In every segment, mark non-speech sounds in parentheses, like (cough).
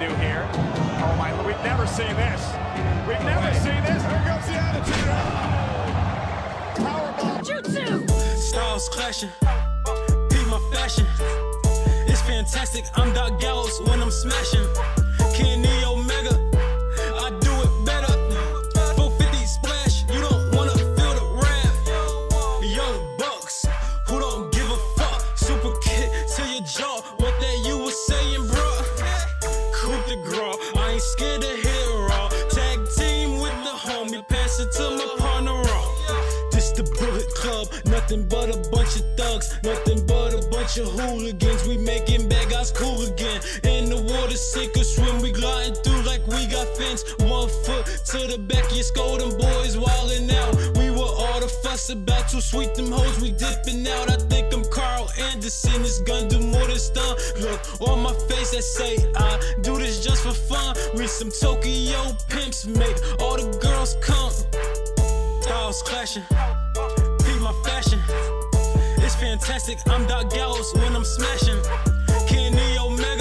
do here. Oh my, we've never seen this. We've never seen this. Here comes the attitude. Oh. Powerbomb. Jutsu. Styles clashing. Beat my fashion. It's fantastic. I'm Doc Gallows when I'm smashing. Kenny Omega. Bunch of hooligans. We making bad guys cool again. In the water, sink or swim, we gliding through like we got fins. One foot to the back, you scold them boys wildin' out. We were all the fuss about too sweet them hoes, we dipping out. I think I'm Karl Anderson, this gun do more than stun. Look on my face, that say I do this just for fun. We some Tokyo pimps, make all the girls come. Styles clashing, beat my fashion. Fantastic. I'm Doc Gallows when I'm smashing. Kenny Omega,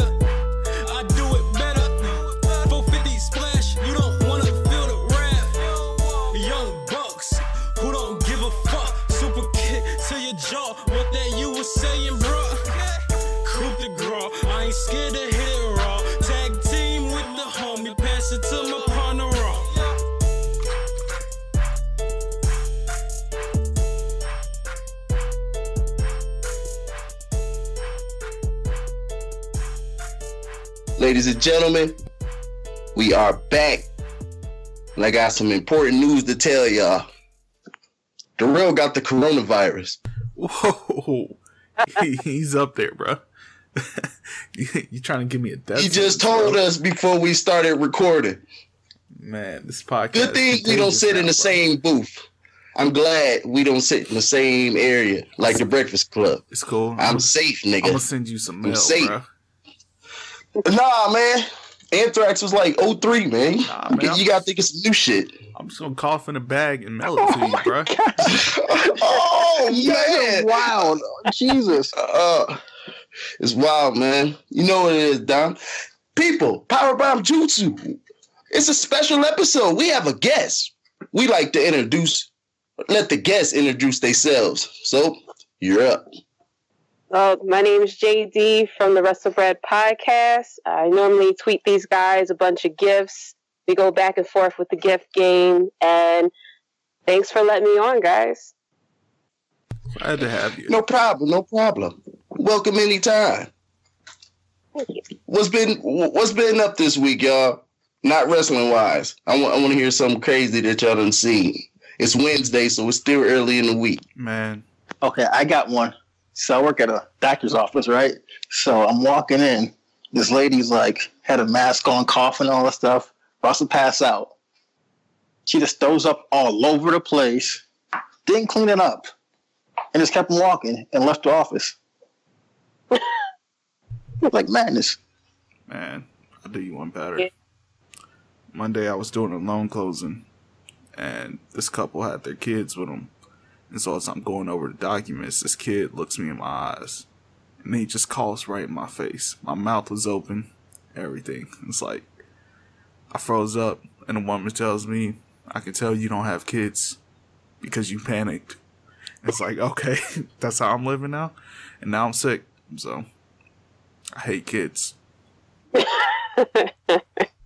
Ladies and gentlemen, we are back. And I got some important news to tell y'all. Darrell got the coronavirus. Whoa, He- (laughs) he's up there, bro. (laughs) you, trying to give me a death? He just told bro? us before we started recording. man, this podcast. Good thing we don't sit in the bro. same booth. I'm glad we don't sit in the same area like the Breakfast Club. It's cool. I'm safe, nigga. I'm gonna send you some I'm safe. bro. Nah, man. Anthrax was like 03, man. Nah, man, you gotta think it's some new shit. I'm just gonna cough in a bag and mail it to you, bro. oh (laughs) (laughs) man. Wow, Jesus. (laughs) Uh, it's wild, man. You know what it is, Dom. People, Powerbomb Jutsu. It's a special episode. We have a guest. We like to introduce, let the guests introduce themselves. So you're up. Uh, my name is Jaydee from the Wrestlebread podcast. I normally tweet these guys a bunch of gifts. We go back and forth with the gift game, and thanks for letting me on, guys. Glad to have you. No problem. No problem. Welcome anytime. Thank you. What's been What's been up this week, y'all? Not wrestling wise. I want I want to hear something crazy that y'all done seen. It's Wednesday, so it's still early in the week. Man, Okay, I got one. So I work at a doctor's office, right? So I'm walking in. This lady's like had a mask on, coughing, all that stuff. About to pass out. She just throws up all over the place. Didn't clean it up, and just kept walking and left the office. (laughs) like madness. man, I'll do you one better. Yeah. Monday, I was doing a loan closing, and this couple had their kids with them. And so as I'm going over the documents, this kid looks me in my eyes, and he just coughs right in my face. My mouth was open, everything. It's like I froze up, and the woman tells me, "I can tell you don't have kids because you panicked." It's like, okay, (laughs) that's how I'm living now, and now I'm sick. So I hate kids. (laughs)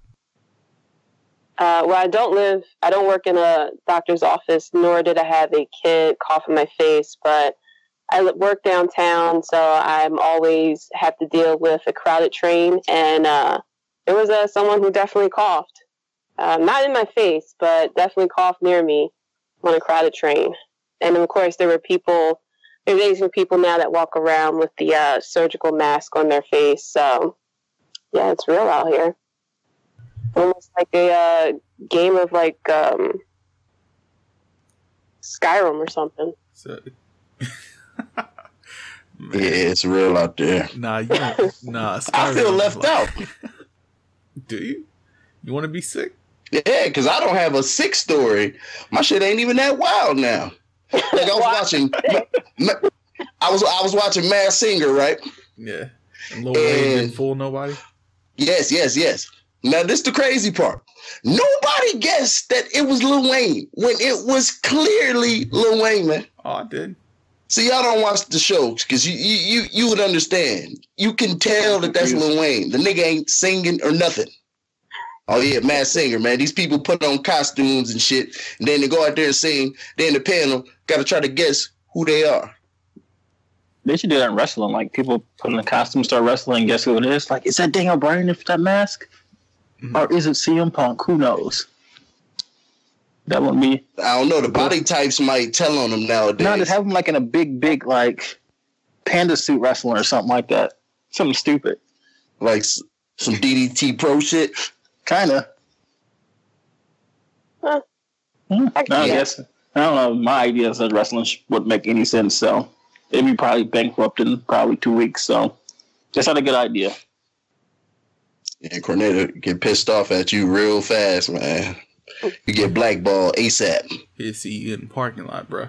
Uh, well, I don't live, I don't work in a doctor's office, nor did I have a kid cough in my face, but I work downtown, so I'm always have to deal with a crowded train. And uh, there was uh, someone who definitely coughed. Uh, not in my face, but definitely coughed near me on a crowded train. And of course, there were people, there's Asian people now that walk around with the uh, surgical mask on their face. So, yeah, it's real out here almost like a uh, game of like um, Skyrim or something. So, (laughs) Yeah, it's real out there. Nah, you don't. (laughs) Nah, I feel left like- out. (laughs) Do you? You want to be sick? Yeah, because I don't have a sick story. My shit ain't even that wild now. Like I was watching, I was I was watching Mad Singer, right? Yeah. And Lil Wayne didn't fool nobody. Yes, yes, yes. Now this is the crazy part. Nobody guessed that it was Lil Wayne when it was clearly Lil Wayne, man. Oh, I did. See, y'all don't watch the show because you, you you you would understand. You can tell that that's Lil Wayne. The nigga ain't singing or nothing. Oh yeah, mad singer, man. These people put on costumes and shit, and then they go out there and sing. Then the panel got to try to guess who they are. They should do that in wrestling. Like people put in a costume, start wrestling, guess who it is? Like, is that Daniel Bryan with that mask? Mm-hmm. Or is it CM Punk? Who knows? That wouldn't be. I don't know. The body types might tell on them nowadays. No, just have them like in a big, big like panda suit wrestling or something like that. Something stupid. Like some DDT pro shit. Kinda. Huh. Hmm. I, no, I guess I don't know. My ideas of wrestling wouldn't make any sense. So it'd be probably bankrupt in probably two weeks. So that's not a good idea. Yeah, Cornette get pissed off at you real fast, man. You get blackballed ASAP. He'll see you in the parking lot, bro.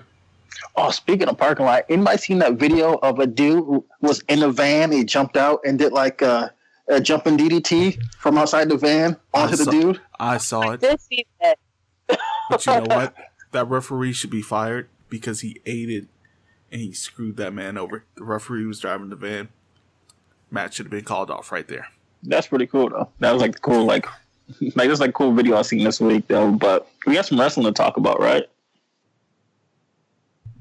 Oh, speaking of parking lot, anybody seen that video of a dude who was in a van? He jumped out and did like a, a jumping DDT from outside the van onto saw, the dude. I saw it. I did see that. (laughs) but you know what? (laughs) That referee should be fired because he aided and he screwed that man over. The referee was driving the van. Match should have been called off right there. That's pretty cool though. That was like cool, like like this like cool video I seen this week though. But we got some wrestling to talk about, right?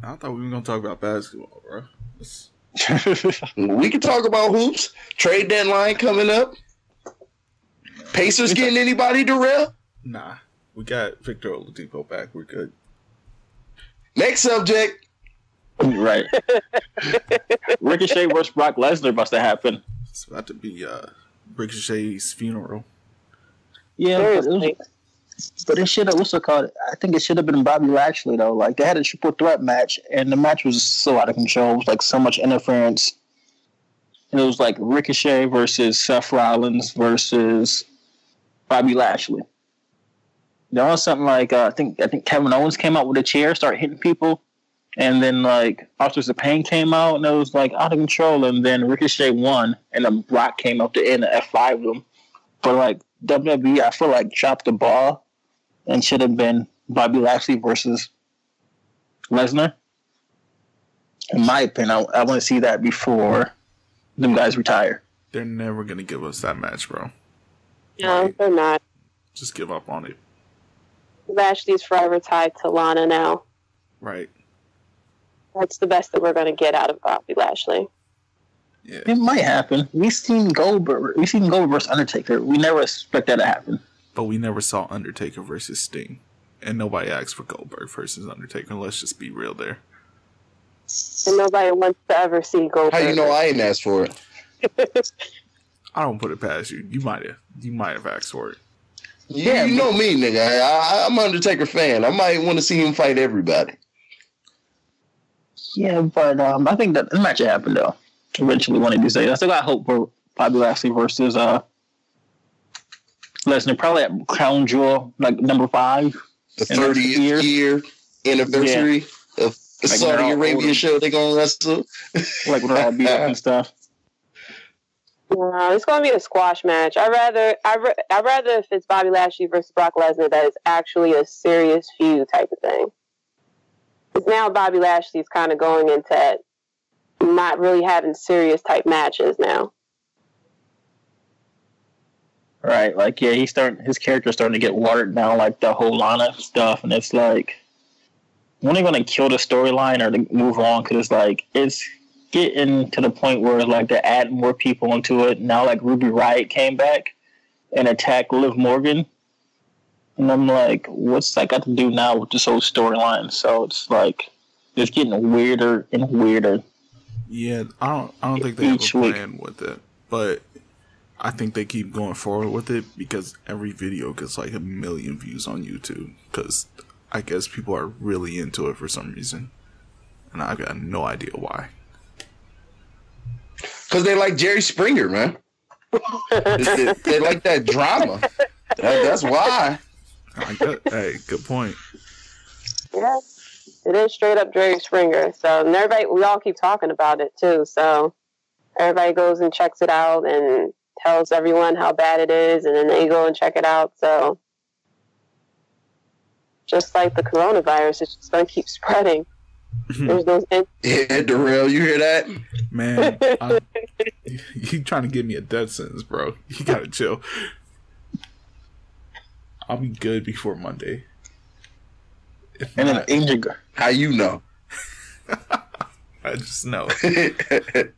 I thought we were gonna talk about basketball, bro. (laughs) we can talk about hoops. Trade deadline coming up. Pacers getting anybody to rail? Nah, we got Victor Oladipo back. We're good. Next subject. Right. (laughs) Ricochet versus Brock Lesnar about to happen. It's about to be uh, Ricochet's funeral. Yeah, but it, was, but it should have. also called? I think it should have been Bobby Lashley though. Like they had a triple threat match, and the match was so out of control. It was like so much interference. And it was like Ricochet versus Seth Rollins versus Bobby Lashley. There was something like uh, I think I think Kevin Owens came out with a chair, started hitting people, and then like Authors of Pain came out, and it was like out of control. And then Ricochet won, and then Brock came up to end the F five them. But like WWE, I feel like dropped the ball and should have been Bobby Lashley versus Lesnar. In my opinion, I, I want to see that before them guys retire. They're never gonna give us that match, bro. No, they're not. Just give up on it. Lashley's forever tied to Lana now. Right. That's the best that we're gonna get out of Bobby Lashley. Yeah. It might happen. We've seen Goldberg. We've seen Goldberg versus Undertaker. We never expect that to happen. But we never saw Undertaker versus Sting, and nobody asked for Goldberg versus Undertaker. Let's just be real there. And nobody wants to ever see Goldberg. How you know I ain't asked for it? (laughs) I don't put it past you. You might have. You might have asked for it. Yeah, you know me, nigga. I, I'm Undertaker fan. I might want to see him fight everybody. Yeah, but um, I think that the match happened though eventually one of these days. I still got hope for Bobby Lashley versus uh Lesnar, probably at Crown Jewel, like number five. The thirtieth year. year anniversary yeah. of the like Saudi Arabia show they're gonna wrestle. (laughs) like when they're all beat up and stuff. No, it's gonna be a squash match. I rather I ra- I rather if it's Bobby Lashley versus Brock Lesnar that is actually a serious feud type of thing. Now Bobby Lashley's kind of going into not really having serious type matches now. Right, like yeah, he's starting his character's starting to get watered down, like the whole Lana stuff, and it's like when they to kill the storyline or to move on? Because it's like it's getting to the point where like they're adding more people into it now. Like Ruby Riott came back and attacked Liv Morgan, and I'm like, what's that got to do now with this whole storyline? So it's like it's getting weirder and weirder. Yeah, I don't. I don't think they have a plan with it, but I think they keep going forward with it because every video gets like a million views on YouTube. Because I guess people are really into it for some reason, and I've got no idea why. Because they like Jerry Springer, man. (laughs) they, they, like that drama. That, that's why. Hey, good point. Yeah. It is straight up Jerry Springer. So and everybody, we all keep talking about it too. So everybody goes and checks it out and tells everyone how bad it is, and then they go and check it out. So, just like the coronavirus, it's just going to keep spreading. (laughs) There's those in- Yeah, Darrell, you hear that? Man, I, you, (laughs) you trying to give me a death sentence, bro. You gotta chill. I'll be good before Monday. If And then not, Angel, Gar- How you know? (laughs) I just know. (laughs) and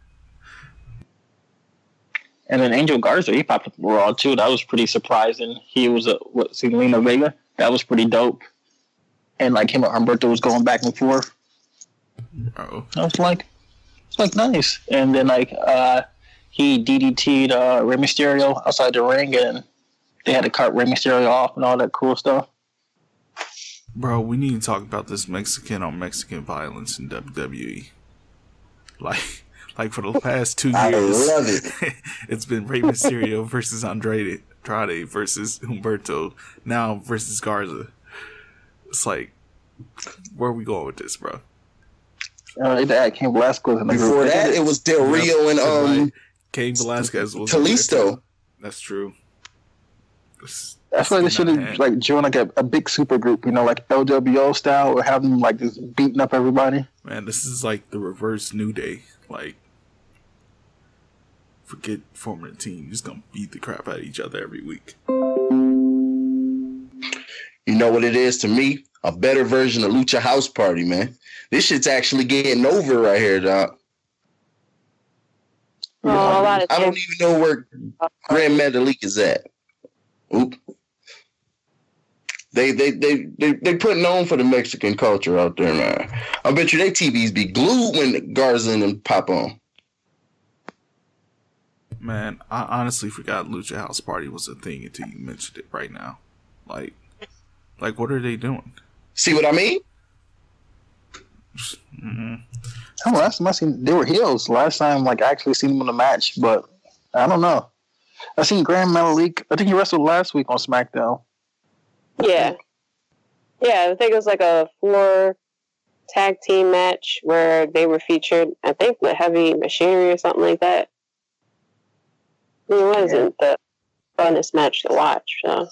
then Angel Garza, he popped up Raw too. That was pretty surprising. He was a what Zelina Vega. That was pretty dope. And like him and Humberto was going back and forth. Bro. I was like, it's like nice. And then like uh he DDT'd uh Rey Mysterio outside the ring and they had to cut Rey Mysterio off and all that cool stuff. Bro, we need to talk about this Mexican on Mexican violence in WWE. Like, (laughs) like for the past two I years, love it. (laughs) it's been Rey Mysterio versus Andrade, Andrade versus Humberto, now versus Garza. It's like, where are we going with this, bro? Uh, they had Cain Velasquez in the Before group. that, it was Del Rio and um Right. Cain Velasquez was Kalisto. That's true. This- I feel they should have like joined like a, a big super group, you know, like LWO style, or have them like just beating up everybody. Man, this is like the reverse New Day. Like, forget forming a team. You're just gonna beat the crap out of each other every week. You know what it is to me? A better version of Lucha House Party, man. This shit's actually getting over right here, dog. well, a I don't even know where Grand Metalik is at. Oop. They they they they they putting on for the Mexican culture out there, man. I bet you they TVs be glued when Garza and them pop on. Man, I honestly forgot Lucha House Party was a thing until you mentioned it right now. Like, like what are they doing? See what I mean? Mm-hmm. i Oh, last time I seen they were heels. Last time, like I actually seen them in a match, but I don't know. I seen Grand Metalik. I think he wrestled last week on SmackDown. Yeah. Yeah, I think it was like a four tag team match where they were featured, I think, with heavy machinery or something like that. It wasn't the funnest match to watch, so.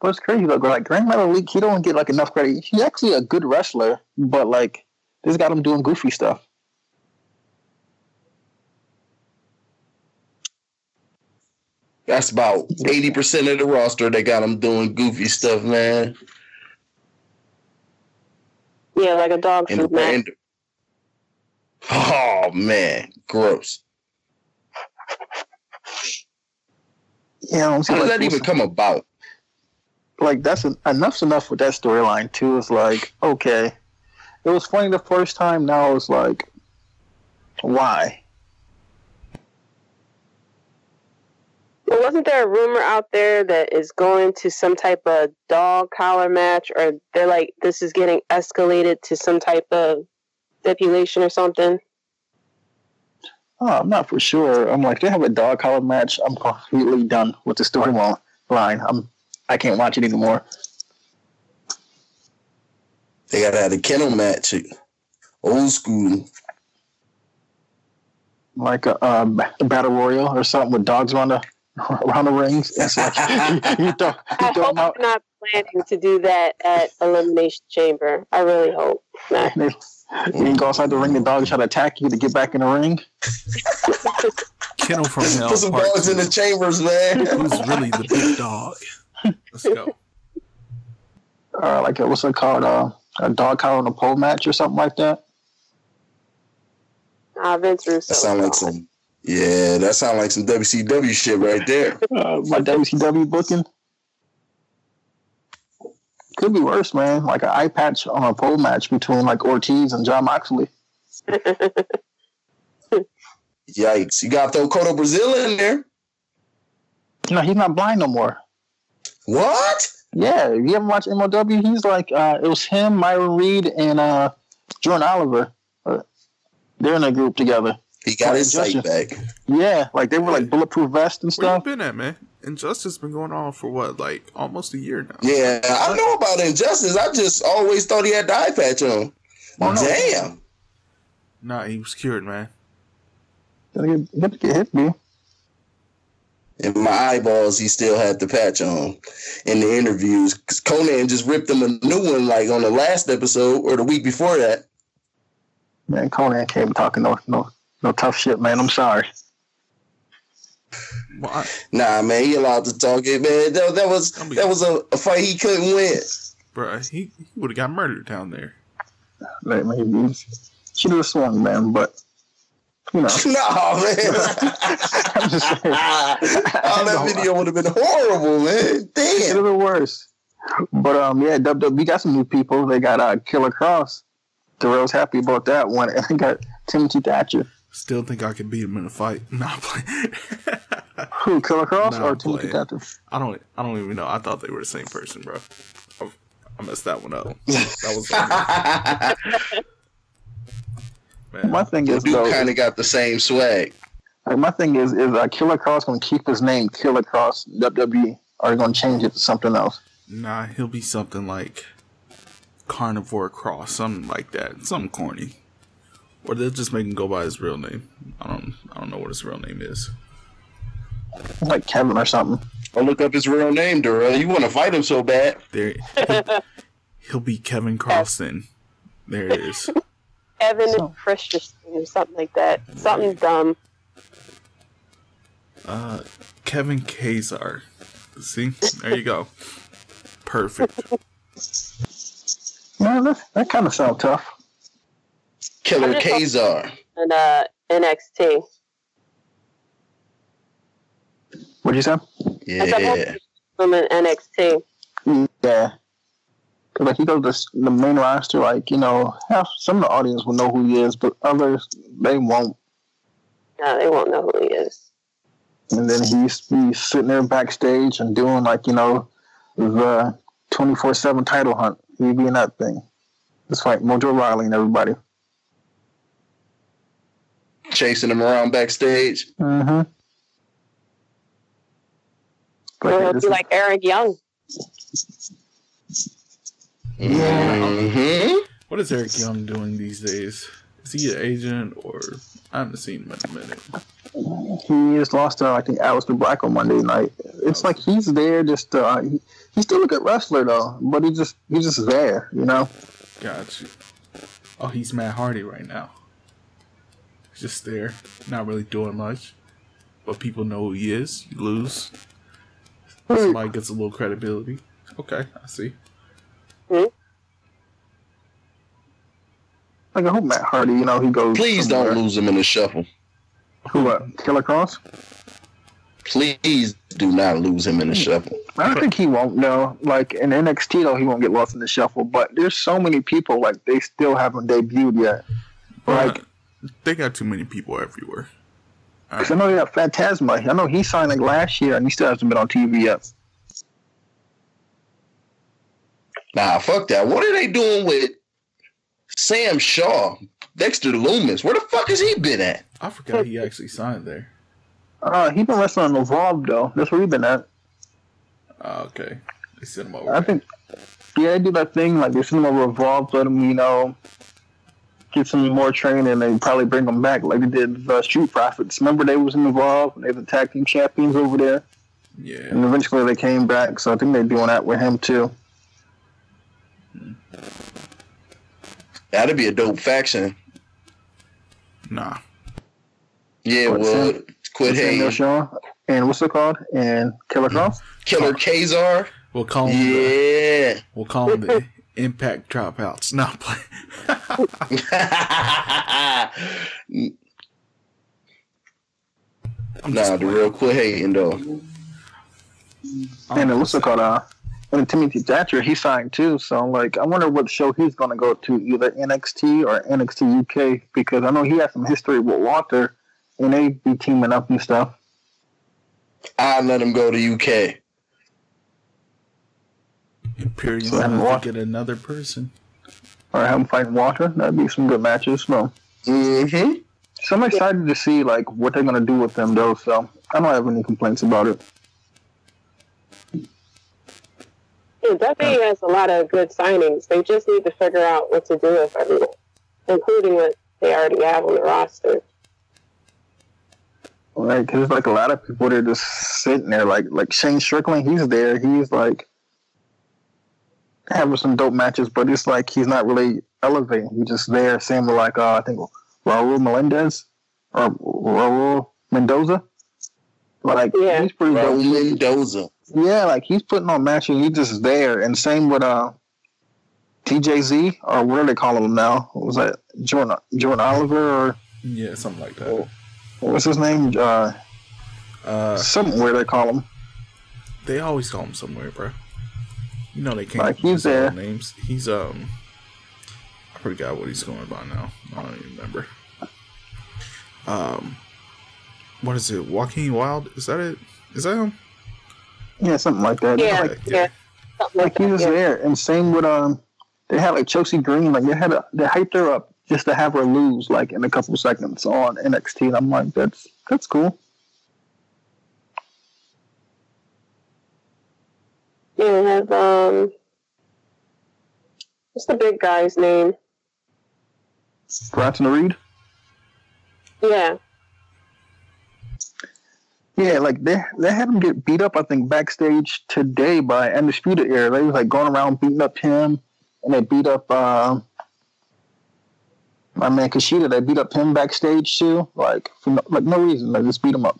But it's crazy though. Like Grand Metalik, he don't get like enough credit. He's actually a good wrestler, but like this got him doing goofy stuff. That's about eighty percent of the roster. They got them doing goofy stuff, man. Yeah, like a dog food match. oh man, gross. Yeah, I don't see How does that even come about? like that's en- enough's enough with that storyline too. It's like okay, it was funny the first time. Now it's like, why? But wasn't there a rumor out there that is going to some type of dog collar match, or they're like this is getting escalated to some type of stipulation or something? Oh, I'm not for sure. I'm like, they have a dog collar match. I'm completely done with the storyline. Line. I'm. I can't watch it anymore. They gotta have a kennel match, old school. Like a, a a battle royal or something with dogs around the (laughs) around the rings. (laughs) It's like (laughs) you throw, you I throw hope them out. they're not planning to do that at Elimination Chamber. I really hope not. they- You can go outside the ring. The dogs try to attack you to get back in the ring. Kennel from Hell Put some Part dogs in the chambers, man. Who's really the big dog? Let's go. Uh, like a, what's it called? Uh, a dog collar on a pole match or something like that. Uh, Vince Russo. That sound like some. Yeah, that sounds like some WCW shit right there. Uh, my WCW booking. Could be worse, man. Like an eye patch on a pole match between like Ortiz and Jon Moxley. (laughs) Yikes! You got to throw Kotto Brazil in there. No, he's not blind no more. What? Yeah, if you ever watch MLW, he's like uh, it was him, Myron Reed, and uh, Jordan Oliver. Uh, they're in a group together. He got his sight Injustice. back. Yeah, like they were like bulletproof vests and Where you stuff. been at, man? Injustice been going on for what, like almost a year now. Yeah, I know about Injustice. I just always thought he had the eye patch on. Oh, no. Damn. Nah, he was cured, man. Gotta get, gotta get hit, man. In my eyeballs, he still had the patch on in the interviews. 'Cause Konnan just ripped him a new one like on the last episode or the week before that. Man, Konnan came talking no no no tough shit, man. I'm sorry. Well, Nah, man, he allowed to talk it, man. That, that was I that was a, a fight he couldn't win. bruh, he, he would have got murdered down there. Like, man, he should have swung, man. But you know, (laughs) No, man. (laughs) I'm just (laughs) saying. oh, that video would have been horrible, man. It Damn. would have been worse. But um, yeah, WWE got some new people. They got uh, Killer Kross. Darrell's happy about that one, and they got Timothy Thatcher. Still think I could beat him in a fight. (laughs) Not playing. Who, Killer Kross Nah, or Timothy playing. I don't. I don't even know. I thought they were the same person, bro. I, I messed that one up. (laughs) That was man. My thing is dude though, kind of got the same swag. like, my thing is, is uh, Killer Kross going to keep his name Killer Kross WWE, or are they going to change it to something else? Nah, he'll be something like Carnivore Cross, something like that, something corny, or they'll just make him go by his real name. I don't. I don't know what his real name is. Like Kevin or something. I'll look up his real name, Darrell. You want to fight him so bad. There, he'll, (laughs) he'll be Kevin Cross. Then there it is. Evan So- Christensen or something like that. Something dumb. Uh, Kevin Kazar. See, there you go. Perfect. (laughs) Man, that, that kind of sounds tough. Killer Kazar. And uh, NXT. What'd you say? Yeah. From an NXT. Yeah. 'Cause, like he goes to s- the main roster, like you know, half some of the audience will know who he is, but others they won't. No, they won't know who he is. And then he's he's sitting there backstage and doing like you know the twenty four seven title hunt. He'd be in that thing. Just like Mojo Rawley and everybody. Chasing him around backstage. Mm-hmm. Or he'll be like Eric Young. Mm-hmm. What is Eric Young doing these days? Is he an agent or I haven't seen him in a minute. he just lost to I think Aleister Black on Monday night. It's like he's there just uh, he, he's still a good wrestler though, but he just he's just there, you know. Got you. Oh, he's Matt Hardy right now. He's just there, not really doing much, but people know who he is. You lose, somebody gets a little credibility. Okay, I see. Like I hope Matt Hardy, you know, he goes. Please don't lose him in the shuffle. Who? Uh, Killer Kross? Please do not lose him in the shuffle. I don't think he won't. No, like in NXT though, he won't get lost in the shuffle. But there's so many people like they still haven't debuted yet. Like, they got too many people everywhere. cause I know they got Fantasma. I know he signed like last year, and he still hasn't been on TV yet. Nah, fuck that. What are they doing with Sam Shaw, Dexter Lumis? Where the fuck has he been at? I forgot he actually signed there. Uh, he been wrestling on Evolved though. That's where he been at. Ah, okay, they sent him over. I think, yeah, they do that thing like they send him over Evolved, let him, you know, get some more training, and they probably bring them back like they did the Street Profits. Remember they was in Evolved, and they were the tag team champions over there, yeah, and eventually they came back. So I think they're doing that with him too. That'd be a dope faction. nah. Yeah, What, well, Sam- quit Samuel hating. Shaw and what's it called? And Killer hmm. Cross. Killer Kazar. We'll call him. The, Yeah. we'll call him the Impact Dropouts. Not play. I'm (laughs) nah, the real quit hating though. And then what's it called? Uh, and Timothy Thatcher, he signed too. So like, I wonder what show he's gonna go to, either NXT or NXT UK, because I know he has some history with Walter, and they be teaming up and stuff. I let him go to UK. Imperium So I'm will wa- get another person. Or have him fight Walter. That'd be some good matches. So, Mm-hmm. so I'm excited to see like what they're gonna do with them though. So I don't have any complaints about it. Yeah, WWE has a lot of good signings. They just need to figure out what to do with everyone, including what they already have on the roster. Like, cause like a lot of people they're just sitting there. Like, like Shane Strickland, he's there. He's like having some dope matches, but it's like he's not really elevating. He's just there. Same with like uh, I think Raul Melendez or Raul Mendoza. Like Yeah. he's pretty dope. Mendoza. Yeah, like he's putting on matches. He's just there. And same with uh TJZ or what do they call him now? What was that Jordan Jordan Oliver or Yeah, something like that. what's his name? Uh, Uh, something where they call him. they always call him somewhere, bro. You know they can't. Like, he's use all there. Names. He's um. I forgot what he's going by now. I don't even remember. Um, what is it? Joaquin Wilde? Is that it? Is that him? Yeah, something like that. Yeah, Like, yeah. Something like like he was yeah. there. And same with um, they had like Chelsea Green. Like they had a, they hyped her up just to have her lose like in a couple seconds on NXT. And I'm like, that's that's cool. Yeah, we have um, what's the big guy's name? Bronson Reed. Yeah, Yeah, like they they had him get beat up. I think backstage today by Undisputed Era. They was like going around beating up him, and they beat up uh, my man Kushida. They beat up him backstage too, like for no, like no reason. They just beat him up.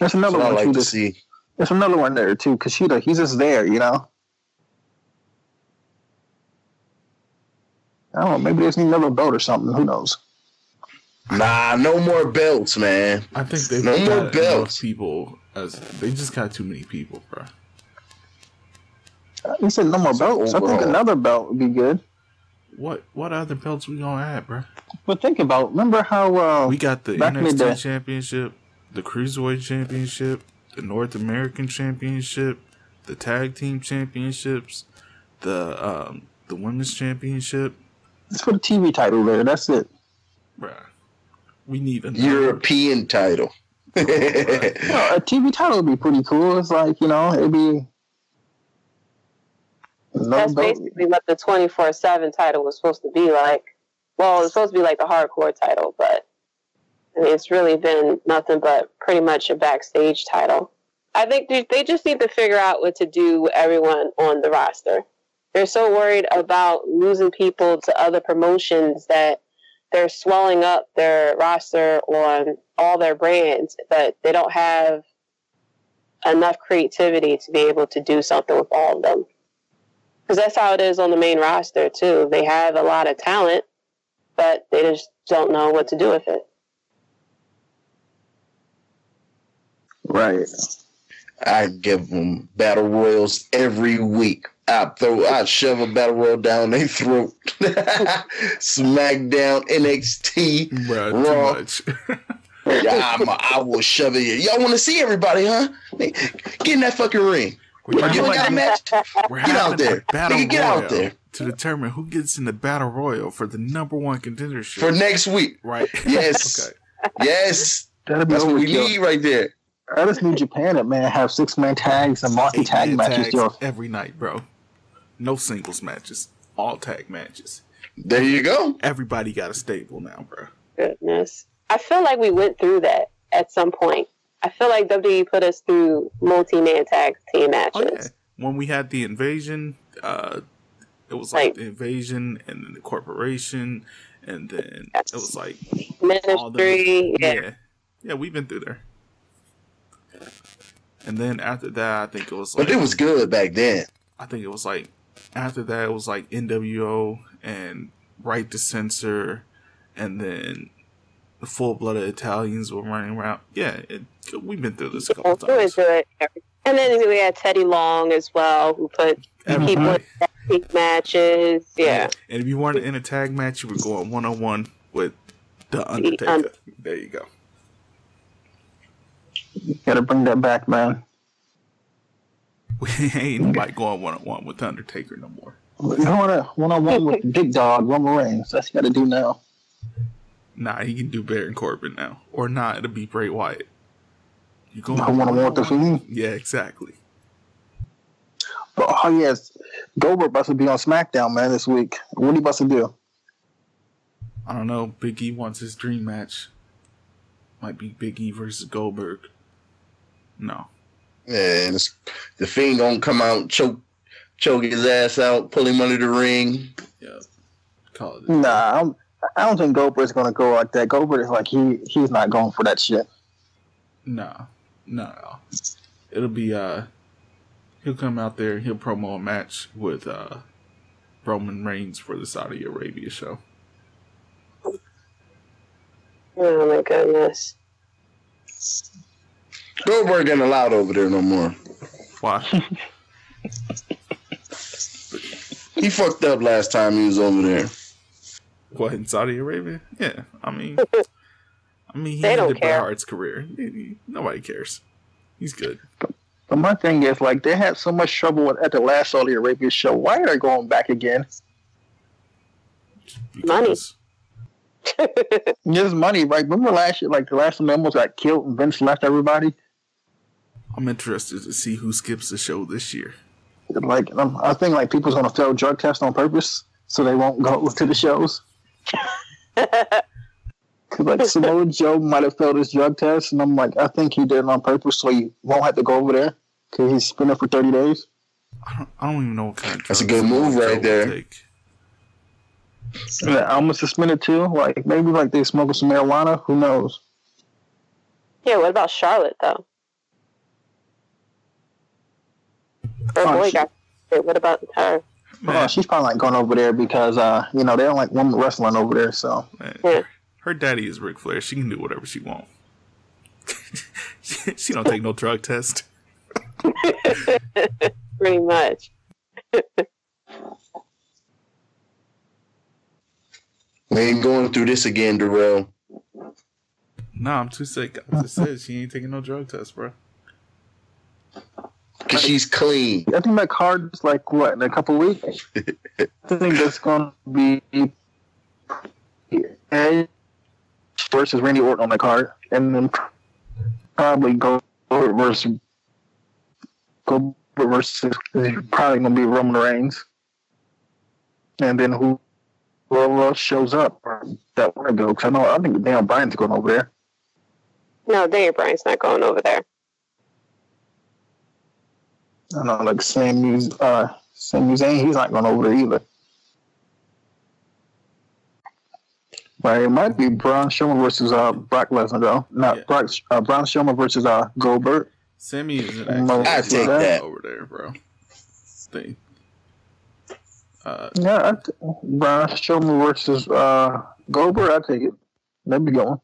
That's another That's what I one like to see. There's another one there too. Kushida, he's just there, you know. I don't know. Maybe there's another belt or something. Who knows? Nah, no more belts, man. I think they've No more belts. people. As they just got too many people, bro. He said no more So belts. I think another belt would be good. What what other belts we gonna add, bro? But think about, remember how uh, We got the Back in the NXT. Championship, the Cruiserweight Championship, the North American Championship, the Tag Team Championships, the um the Women's Championship, Just put a TV title there. That's it. bruh. We need a European title. (laughs) You know, a TV title would be pretty cool. It's like you know, it'd be. another that's belt. basically what the twenty four seven title was supposed to be like. Well, it's supposed to be like the hardcore title, but It's really been nothing but pretty much a backstage title. I think they- they just need to figure out what to do with everyone on the roster. They're so worried about losing people to other promotions that they're swelling up their roster on all their brands, but they don't have enough creativity to be able to do something with all of them. Because that's how it is on the main roster, too. They have a lot of talent, but they just don't know what to do with it. Right. I give them battle royals every week. I throw, I shove a battle royal down their throat. (laughs) SmackDown, NXT, bruh, Raw. too much. (laughs) Yeah, I'm, I will shove it. in. Y'all want to see everybody, huh? Get in that fucking ring. We're You having, got a match? we're Get out having a there. battle Nigga, get out royal there. to determine who gets in the battle royal for the number one contendership. for next week. right? Yes. (laughs) okay. Yes, That'll be that's what we overkill. need right there. I just need Japan to man have six man tags and multi tag matches. tags Yo, every night, bro. No singles matches, all tag matches. There you go. Everybody got a stable now, bro. Goodness. I feel like we went through that at some point. I feel like WWE put us through multi man tag team matches. Oh yeah. When we had the invasion, uh, it was like Right. the invasion and then the corporation, and then it was like all the Ministry, yeah. yeah, yeah. We've been through there. And then after that, I think it was But it was good back then. I think it was like after that it was like NWO and Right to Censor, and then the full blooded Italians were running around. Yeah, it, we've been through this a couple Well, we went times. through it. And then we had Teddy Long as well, who put people Everybody. in tag matches. Yeah. And if you weren't in a tag match, you were going one on one with the Undertaker. Un- there you go. Gotta bring that back, man. We (laughs) ain't nobody going one on one with the Undertaker no more. To one on one with Big Dog, Roman Reigns. That's what you gotta do now. Nah, he can do Baron Corbin now, or not. It'll be Bray Wyatt. You going I want to want the. Yeah, exactly. But, oh yes, Goldberg about to be on SmackDown, man, this week. What are you about to do? I don't know. Big E wants his dream match. Might be Big E versus Goldberg. No. Yeah, and it's- the fiend gonna come out, choke, choke his ass out, pull him under the ring. Yeah. Call it. Nah, I'm, I don't think Goldberg's gonna go like that. Goldberg is like he he's not going for that shit. No. No. no. It'll be uh he'll come out there, he'll promo a match with uh Roman Reigns for the Saudi Arabia show. Oh my goodness. Goldberg ain't allowed over there no more. Why? He fucked up last time he was over there. what in Saudi Arabia? Yeah. I mean I mean he They ended Bret. Hart's career. He- he- Nobody cares. He's good. But my thing is like they had so much trouble with, at the last Saudi Arabia show. Why are they going back again? Money. Because- (laughs) Just money, right? Remember last year, like the last time they almost got killed and Vince left everybody. I'm interested to see who skips the show this year. Like um, I think like people's gonna fail drug tests on purpose so they won't go (laughs) to the shows. (laughs) Cause like Samoa Joe might have failed his drug test, and I'm like, I think he did it on purpose so he won't have to go over there because he's been there for 30 days. I don't, I don't even know what kind of That's a good move Joe right would there. take. Yeah, almost suspended too. Like maybe like they smoking some marijuana. Who knows? Yeah, what about Charlotte though? Her Oh, boy she- got. What about her? Oh, Man, she's probably like going over there because uh, you know they don't like women wrestling over there. So man, Yeah. her daddy is Ric Flair. She can do whatever she wants. (laughs) she, she don't take no drug test. (laughs) Pretty much. We ain't going through this again, Darrell. Nah, I'm too sick. I just said she ain't taking no drug test, bro. Cause she's clean. I think that card is like what in a couple weeks. (laughs) I think that's going to be Edge versus Randy Orton on the card, and then probably go versus go versus probably going to be Roman Reigns, and then who whoever else shows up that want to go. Because I know I think Daniel Bryan's going over there. No, Daniel Bryan's not going over there. I know like Sami uh Sami Zayn, he's not going over there either. But it might be Braun Strowman versus uh Brock Lesnar though. Not Yeah. Brock uh, Braun Strowman versus uh Goldberg. Sammy isn't No, actually I take that. over there, bro. They, uh, Yeah, I t- Braun Strowman versus uh Goldberg. I take it. That'd be going.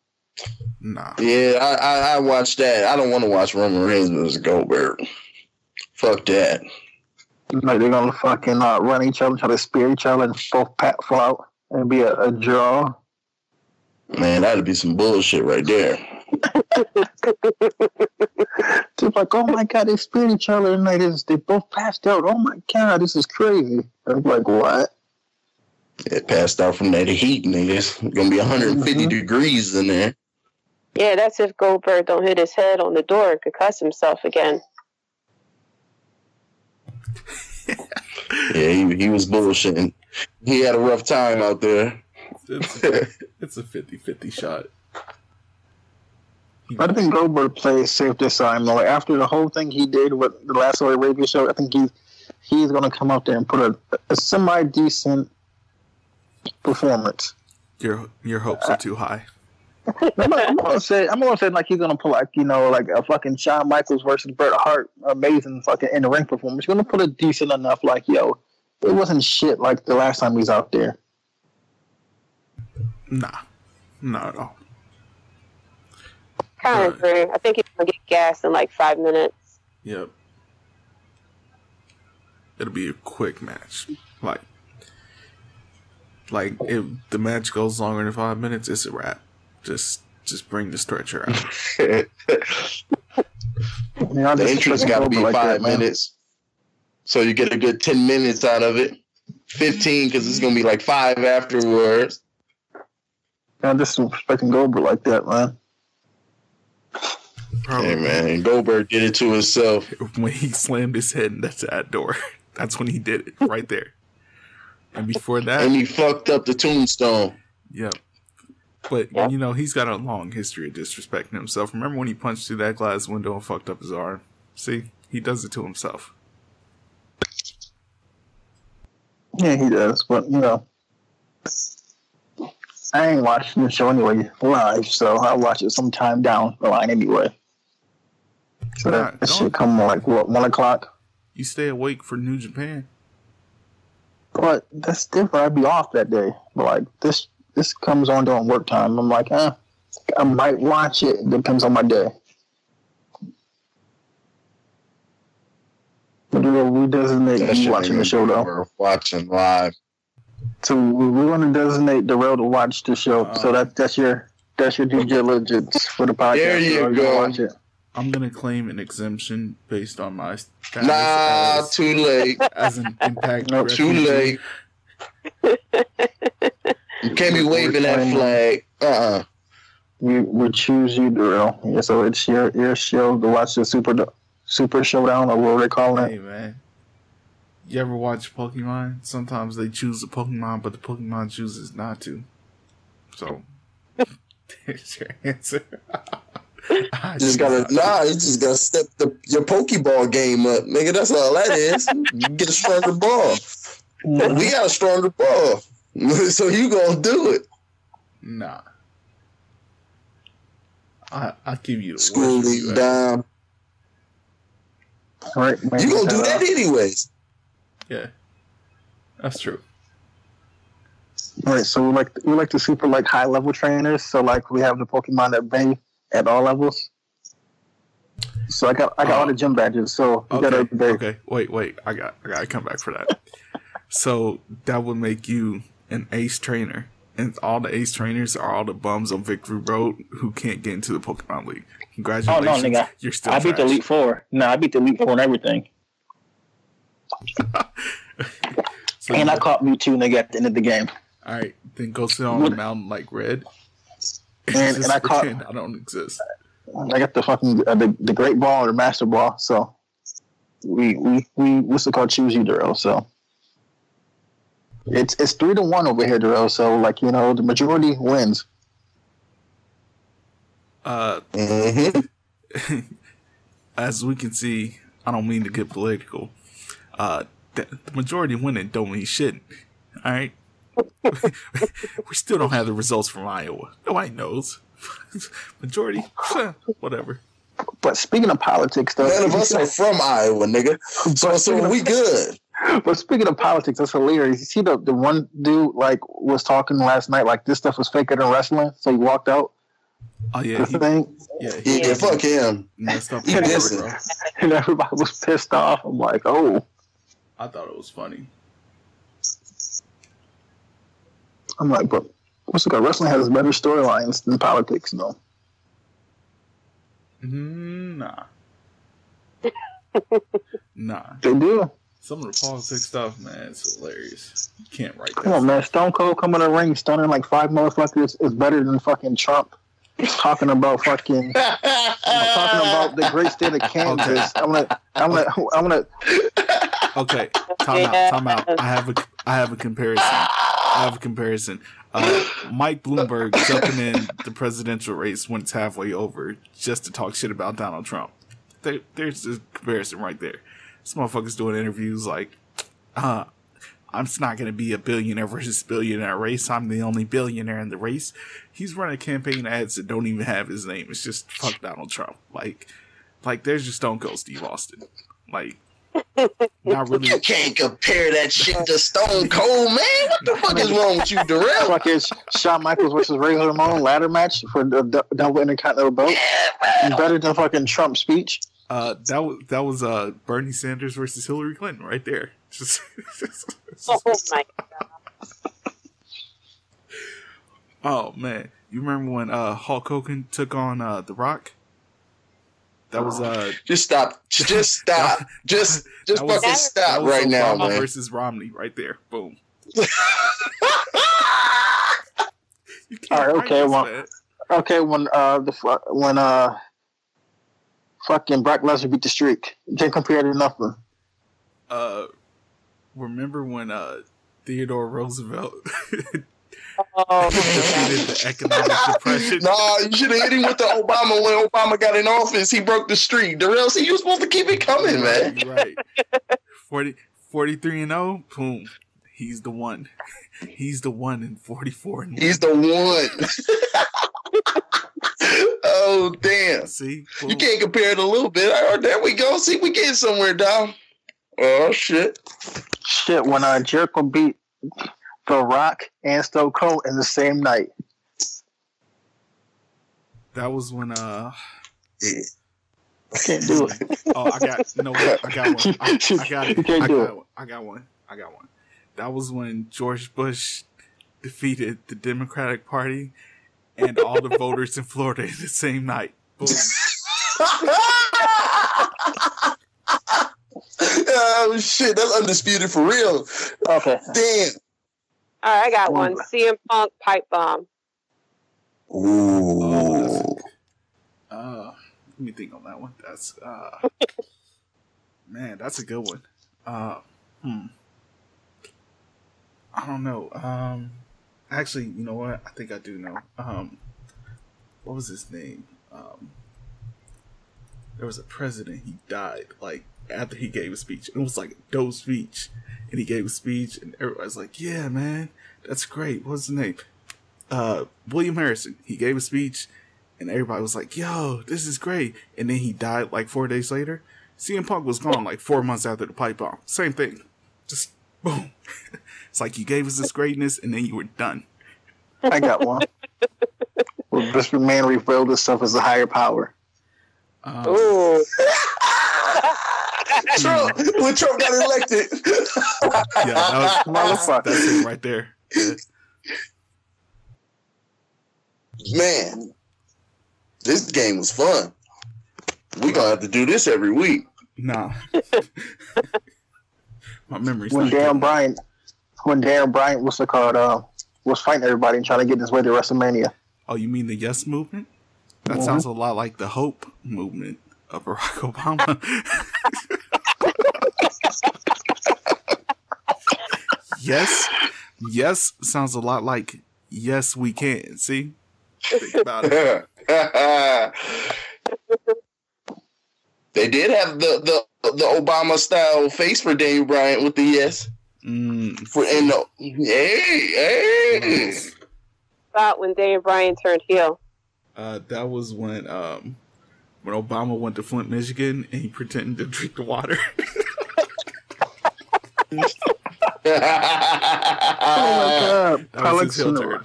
nah. Yeah, I, I, I watched that. I don't want to watch Roman Reigns versus Goldberg. Fuck that. Like they're gonna fucking uh, run each other, try to spear each other, and both pat fall out and be a, a draw. Man, that'd be some bullshit right there. (laughs) Just like, oh my god, they speared each other and they just they both passed out. Oh my god, this is crazy. I'm like, what? It passed out from that heat, niggas. It's gonna be 150 Mhm. degrees in there. Yeah, that's if Goldberg don't hit his head on the door and concuss himself again. (laughs) Yeah, he, he was bullshitting. He had a rough time out there. It's, (laughs) it's a 50-50 shot. I think Goldberg plays safe this time. Though. Like, after the whole thing he did with the last Saudi Arabia show, I think he's he's gonna come out there and put a, a semi decent performance. your your hopes are too high. I'm, not, I'm gonna say I'm gonna say like he's gonna put like you know like a fucking Shawn Michaels versus Bret Hart amazing fucking in the ring performance. He's gonna put a decent enough like yo, it wasn't shit like the last time he's out there. Nah, not at all. Kind of agree. I think he's gonna get gassed in like five minutes. Yep. It'll be a quick match. Like, like if the match goes longer than five minutes, it's a wrap. Just, just bring the stretcher out. (laughs) the You know, I just entrance got to be like five that, minutes. So you get a good 10 minutes out of it. 15 because it's going to be like five afterwards. I'm just expecting Goldberg like that, man. Probably Hey, man. Goldberg did it to himself. (laughs) when he slammed his head into that door. (laughs) That's when he did it, right there. And before that, And he fucked up the tombstone. yep. But you know, he's got a long history of disrespecting himself. Remember when he punched through that glass window and fucked up his arm? See, he does it to himself. Yeah, he does. But you know, I ain't watching the show anyway live, so I'll watch it sometime down the line anyway. So Nah, that, that should come like what one o'clock. You stay awake for New Japan. But that's different. I'd be off that day. But like this, this comes on during work time. I'm like, eh, I might watch it. It Depends on my day. But we we designate That you shit watching ain't the show gonna be though. worth Watching live. So we- we're going to designate Darrell to watch the show. so that that's your that's your due diligence for the podcast. There you So go. Watch it. I'm gonna claim an exemption based on my status Nah, as, too late. as an impact. No, Too late. (laughs) You can't be waving that flag. Uh-uh. We we choose you, Darrell. Yeah, so it's your your show to watch the super super showdown or what they call it. Hey man, you ever watch Pokemon? Sometimes they choose the Pokemon, but the Pokemon chooses not to. So, (laughs) there's your answer. (laughs) You just gotta nah, you just gotta step the your Pokeball game up, nigga. That's all that is. You get a stronger ball. (laughs) We got a stronger ball. (laughs) so you gonna do it. Nah. I I give you the School worst leave review down. Right? You gonna do that anyways. Yeah, that's true. All right, So we like we like the super like high level trainers. So like we have the Pokemon that bang at all levels. So I got I got all the oh. gym badges. So we got Okay, okay. Wait, wait. I got I gotta come back for that. so that would make you an ace trainer. And all the ace trainers are all the bums on Victory Road who can't get into the Pokemon League. Oh Congratulations. no, nigga! You're still I beat the trash. Elite Four. No, I beat the Elite Four and everything. (laughs) So and I caught Mewtwo, nigga, at the end of the game. All right, then go sit on the mountain like red. (laughs) And- and I caught- I don't exist. I got the fucking uh, the, the Great Ball or the Master Ball. So we we we what's it called? Choose you, Darrell. So it's it's three to one over here, Darrell. So like you know, the majority wins. Uh, Mm-hmm. (laughs) as we can see, I don't mean to get political. Uh, the, the majority winning don't mean shit. All right, (laughs) we still don't have the results from Iowa. Nobody knows. (laughs) majority, whatever. But speaking of politics, though, None of us are from Iowa, nigga. So so we good. But speaking of politics, that's hilarious. You see the the one dude like was talking last night like this stuff was faker than wrestling, so he walked out Oh yeah, the he, thing, yeah, he Yeah, fuck him. messed up. He the dissing. bro. (laughs) and everybody was pissed off. I'm like, oh, I thought it was funny. I'm like, but what's it called? Wrestling has better storylines than politics, though. Mm-hmm. Nah, (laughs) nah. They do. Some of the politics stuff, man, it's hilarious. You can't write that. Come on, man. Stone Cold coming to the ring, stunning like five motherfuckers is better than fucking Trump talking about fucking (laughs) talking about the great state of Kansas. I'm gonna, I'm gonna, I'm gonna. Okay, time out, time out. I have a, I have a comparison. I have a comparison. Uh, Mike Bloomberg jumping in the presidential race when it's halfway over just to talk shit about Donald Trump. There, there's a comparison right there. This motherfucker's doing interviews like, uh, I'm just not going to be a billionaire versus billionaire race. I'm the only billionaire in the race. He's running campaign ads that don't even have his name. It's just fuck Donald Trump. Like, like there's your Stone Cold Steve Austin. Like, not really. You can't compare that shit to Stone Cold, man. What the fuck is wrong with you, Darrell? Fucking Shawn Michaels versus Razor Ramon ladder match for the the double intercontinental belt. Better than fucking Trump speech. Uh, that was that was uh Bernie Sanders versus Hillary Clinton right there. (laughs) Just, Oh my god. (laughs) oh man, you remember when uh Hulk Hogan took on uh The Rock? That was uh Just stop. (laughs) Just stop. Just just That was- fucking that stop was right now, man. versus Romney right there. Boom. (laughs) You can't All right, okay, this, well- man. Okay, when uh the fu- when uh fucking Brock Lesnar beat the streak, you can't compare it to nothing. uh remember when uh Theodore Roosevelt (laughs) Oh, (laughs) defeated the economic depression. nah, you should have hit him with the Obama when Obama got in office. He broke the streak. Darrell, see, you was supposed to keep it coming, man. You're right. 40, 43 and 0, boom. He's the one. He's the one in 44 and He's the one. (laughs) oh damn! See? You can't compare it a little bit. Oh, there we go. See, we getting somewhere, Dom. Oh shit! Shit, when uh, Jericho beat The Rock and Stone Cold in the same night. That was when uh Yeah. I can't do it. oh I got no I got one. I, I got it. You can't I do got one. I got one. I got one. That was when George Bush defeated the Democratic Party and all the voters in Florida in the same night. Boom. (laughs) oh shit! That's undisputed for real. Okay. Damn. All right, I got one. CM Punk pipe bomb. Ooh. Uh, let me think on that one. That's uh, (laughs) man, that's a good one. Uh, hmm. I don't know. Um, actually, you know what? I think I do know. Um, what was his name? Um, there was a president. He died like after he gave a speech. It was like a dope speech, and he gave a speech, and everybody's like, "Yeah, man, that's great." What's the name? Uh, William Harrison. He gave a speech, and everybody was like, "Yo, this is great!" And then he died like four days later. CM Punk was gone like four months after the pipe bomb. Same thing, just boom. (laughs) it's like you gave us this greatness, and then you were done. I got one. (laughs) well, this man revealed himself as a higher power. Um, Ooh. (laughs) Trump. (laughs) When Trump got elected. (laughs) yeah, that was, that's, (laughs) Motherfucker. it right there. Yeah. Man, this game was fun. We gonna have to do this every week. Nah, my memory's When not Dan good. Bryant, when Dan Bryant was the called, uh, was fighting everybody and trying to get his way to WrestleMania. Oh, you mean the Yes movement? That Mhm. sounds a lot like the Hope movement of Barack Obama. Yes, yes sounds a lot like Yes We Can. See, think about it. (laughs) they did have the, the the Obama style face for Daniel Bryan with the yes. Mm, For and the hey hey. About when Dave Bryan turned heel. uh, that was when um, when Obama went to Flint, Michigan, and he pretended to drink the water. (laughs) Oh my god! that was his Politics and, turn.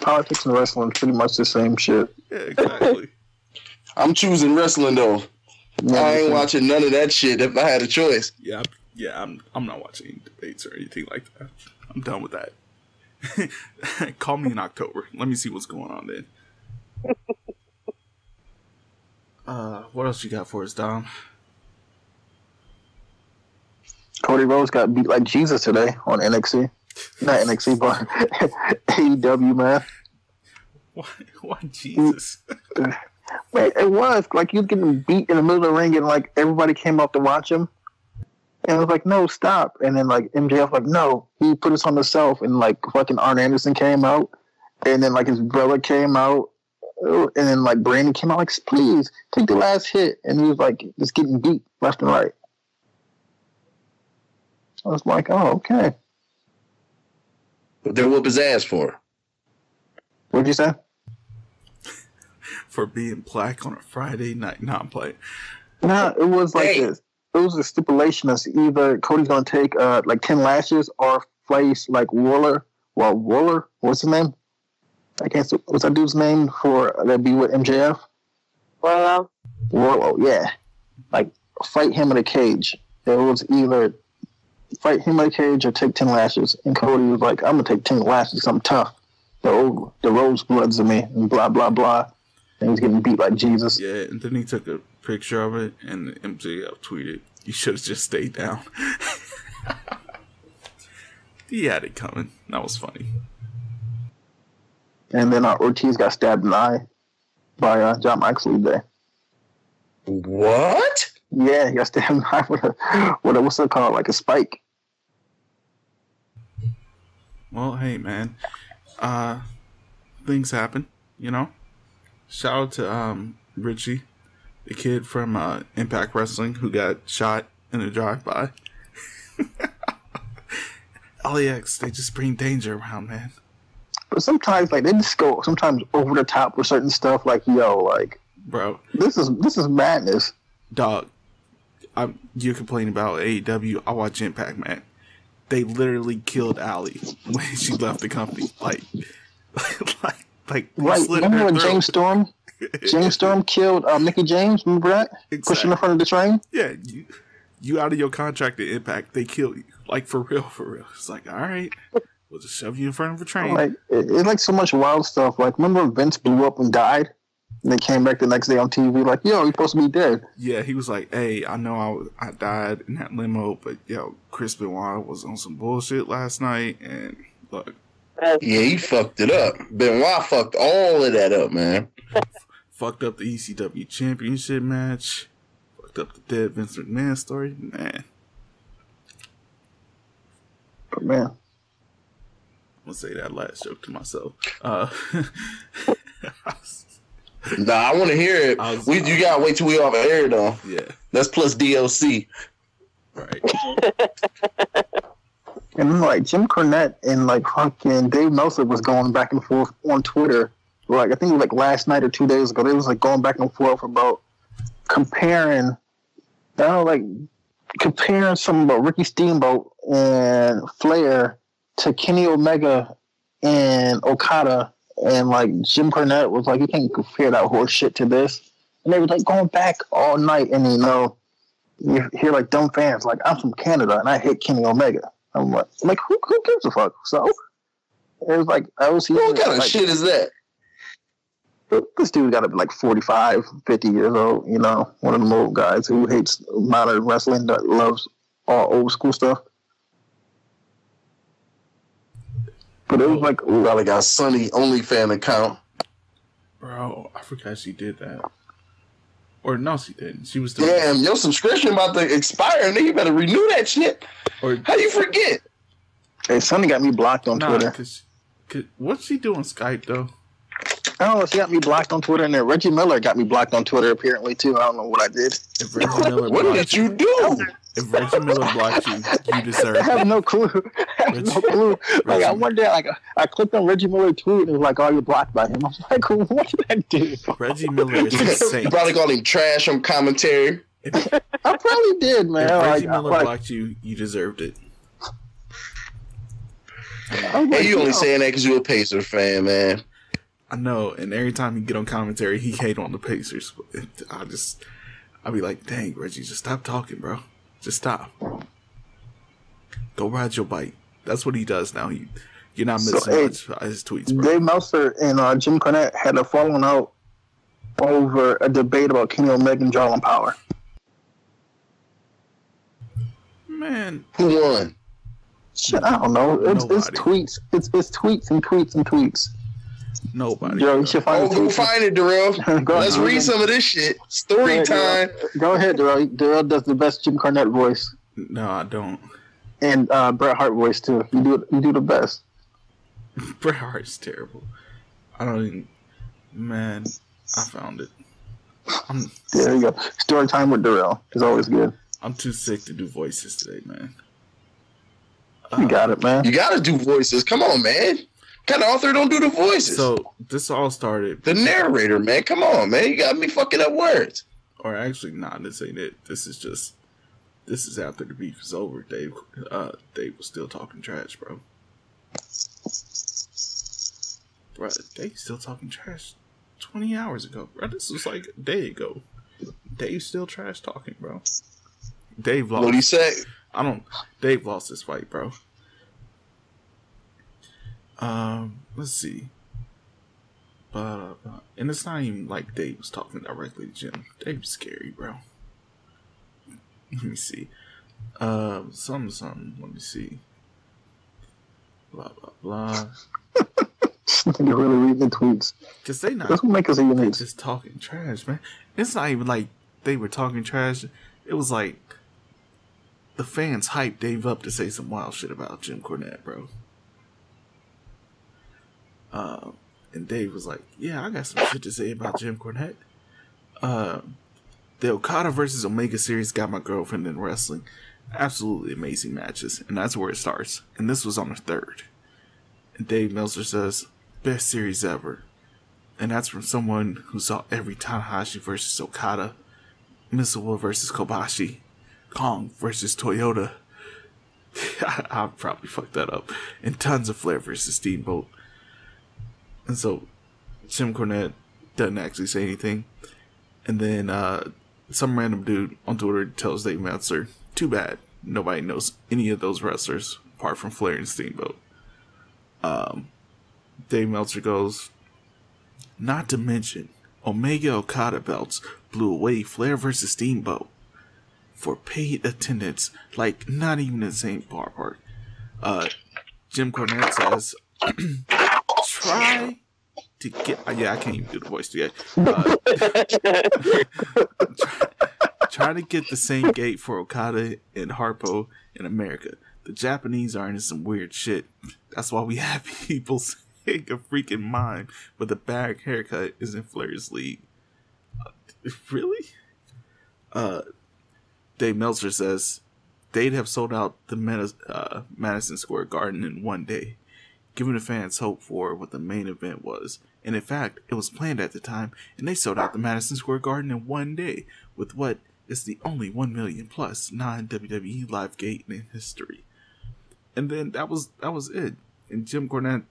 politics and wrestling pretty much the same shit. Yeah, exactly. (laughs) I'm choosing wrestling though. Yeah, I ain't watching none of that shit if I had a choice. Yeah, I'm- yeah. I'm I'm not watching debates or anything like that. I'm done with that. (laughs) Call me in October. Let me see what's going on then. (laughs) uh, what else you got for us, Dom? Cody Rhodes got beat like Jesus today on NXT. Not NXT, but (laughs) AEW, man. Why? Why Jesus? (laughs) Wait, it was like you getting beat in the middle of the ring, and like everybody came up to watch him, and it was like, no, stop. And then like MJF, like, no, he put us on himself, and like fucking Arn Anderson came out, and then like his brother came out, and then like Brandi came out, like, please take the last hit, and he was like just getting beat left and right. I was like, oh, okay. But they're whoop his ass for. What'd you say? for being black on a Friday night? No, I'm playing. No, it was like Hey. this. It was a stipulation that's either Cody's gonna take uh like ten lashes or face like Waller. Well, Waller, what's his name? I can't. see- What's that dude's name for that be with MJF? Wardlow. Wardlow, yeah. Like fight him in a cage. It was either fight him in a cage or take ten lashes. And Cody was like, "I'm gonna take ten lashes. I'm tough. The old, the rose bloods of me, and blah blah blah." And he's getting beat like Jesus. Yeah, and then he took a picture of it, and MJF tweeted, "You should have just stayed down." (laughs) he had it coming. That was funny. And then uh, Ortiz got stabbed in the eye by uh, Jon Moxley there. What? Yeah, he got stabbed in the eye with a, with a what's it called, like a spike. Well, hey man, uh, things happen, you know. Shout out to um Richie, the kid from uh, Impact Wrestling who got shot in a drive-by. (laughs) LAX, they just bring danger around, man. But sometimes like they just go sometimes over the top with certain stuff. Like yo, like Bro, this is this is madness. dog, I'm, you complain about AEW. I watch Impact, man. They literally killed Allie (laughs) when she left the company. Like, (laughs) like, like, Right? Remember when. James Storm James Storm (laughs) killed um, Mickie James? Remember that? Pushing in front of the train. Yeah, you, you out of your contract at Impact, they kill you. Like for real, for real. It's like, all right, we'll just shove you in front of a train. Like it, it's like so much wild stuff. Like remember when Vince blew up and died? And they came back the next day on TV like, yo, he's supposed to be dead. yeah, he was like, hey, I know I, I died in that limo, but yo, Chris Benoit was on some bullshit last night, and look, Yeah, he fucked it up. Benoit fucked all of that up, man. fucked up the ECW championship match, fucked up the dead Vince McMahon story, man. But man, I'm gonna say that last joke to myself. Uh, (laughs) Nah, I want to hear it. Was- we, you gotta wait till we off air though. yeah, That's plus DLC. right. (laughs) and then like Jim Cornette and like fucking Dave Meltzer was going back and forth on Twitter. Like I think it was like last night or two days ago, they was like going back and forth about comparing, I don't know, like comparing some about Ricky Steamboat and Flair to Kenny Omega and Okada, and like Jim Cornette was like, you can't compare that horse shit to this, and they were like going back all night, and you know, you hear like dumb fans like, I'm from Canada and I hate Kenny Omega. I'm like, like who, who gives a fuck? So it was like I was What kind of like, shit is that? this dude got to be like 45, 50 years old, you know, one of the old guys who hates modern wrestling that loves all old school stuff. But it was like, We probably got Sunny only fan account. Bro, I forgot she did that. Or no, she didn't. She was doing Damn, your subscription about to expire, and you better renew that shit. Or How you forget? hey, Sunny got me blocked on nah, Twitter. cause, cause what's she doing Skype though? I don't know, she got me blocked on Twitter, and then Reggie Miller got me blocked on Twitter apparently too. I don't know what I did. If Reggie Miller (laughs) What did you do? If Reggie Miller blocked you, you (laughs) deserve it. I have it. no clue. (laughs) I have no clue. Like I one day, like I clicked on Reggie Miller tweet and it was like, "Oh, you're blocked by him." (laughs) I was like, "What did I do?" Reggie Miller is insane. You insane. probably called him trash on commentary. If, I probably did, man. if Reggie I- Miller like, blocked you, you deserved it. I like, Hey, you only know, saying that because you're a Pacers fan, man. I know, and every time he get on commentary, he hate on the Pacers. I just, I'd be like, dang, Reggie, just stop talking, bro. Just stop. Go ride your bike. That's what he does now. He, you're not So, missing hey, much by his tweets, bro. Dave Meltzer and uh, Jim Cornette had a falling out over a debate about Kenny Omega and Jarlin Power. Man, Who won? Shit, I don't know. It's, it's tweets. It's it's tweets and tweets and tweets. Nobody. Yo, bro. you should find Oh, the go tweets. find it, Darrell. (laughs) Go Let's ahead. read some of this shit. Story Go time. ahead, Go ahead, Darrell. Darrell does the best Jim Cornette voice No, I don't. and uh, Bret Hart voice too. You do it. You do the best. (laughs) Bret Hart's terrible. I don't even. Man, I found it. I'm There you go. Story time with Darrell is always good. I'm too sick to do voices today, man. You got it, man. You gotta do voices. Come on, man. Kind of author don't do the voices? So this all started, the narrator, man. Come on, man. You got me fucking up words. or actually, not. This ain't it. This is just. This is after the beef is over. Dave, uh, Dave was still talking trash, bro. Bro, Dave still talking trash. Twenty hours ago, bro. This was like a day ago. Dave still trash talking, bro. Dave lost. What do you say? I don't. Dave lost this fight, bro. Um, let's see. But and it's not even like Dave was talking directly to Jim. Dave's scary, bro. Let me see. Um, some something. Let me see. Blah blah blah. You're really reading the tweets. Cause they not That's what makes us unique. just talking trash, man. It's not even like they were talking trash. It was like the fans hyped Dave up to say some wild shit about Jim Cornette, bro. Um, and Dave was like, "Yeah, I got some shit to say about Jim Cornette." Um, the Okada versus Omega series got my girlfriend in wrestling. Absolutely amazing matches, and that's where it starts. And this was on the third. And Dave Meltzer says, "Best series ever." And that's from someone who saw every Tanahashi versus Okada, Misawa versus Kobashi, Kong versus Toyota. I, (laughs) I probably fucked that up. And tons of Flair versus Steamboat. And so Jim Cornette doesn't actually say anything. And then uh, some random dude on Twitter tells Dave Meltzer, too bad. Nobody knows any of those wrestlers apart from Flair and Steamboat. Um, Dave Meltzer goes, not to mention, Omega Okada belts blew away Flair versus Steamboat for paid attendance, like not even the same ballpark. Uh, Jim Cornette says, (clears throat) try to get. Uh, yeah, I can't even do the voice yet. (laughs) Uh, try, try to get the same gate for Okada and Harpo in America. The Japanese are into some weird shit. That's why we have (laughs) people saying a freaking mime but the back haircut is in Flair's league. Uh, (laughs) really? Uh, Dave Meltzer says they'd have sold out the uh, Madison Square Garden in one day, giving the fans hope for what the main event was. And in fact, it was planned at the time, and they sold out the Madison Square Garden in one day with what is the only 1 million plus non WWE live gate in history. And then that was that was it. And Jim Cornette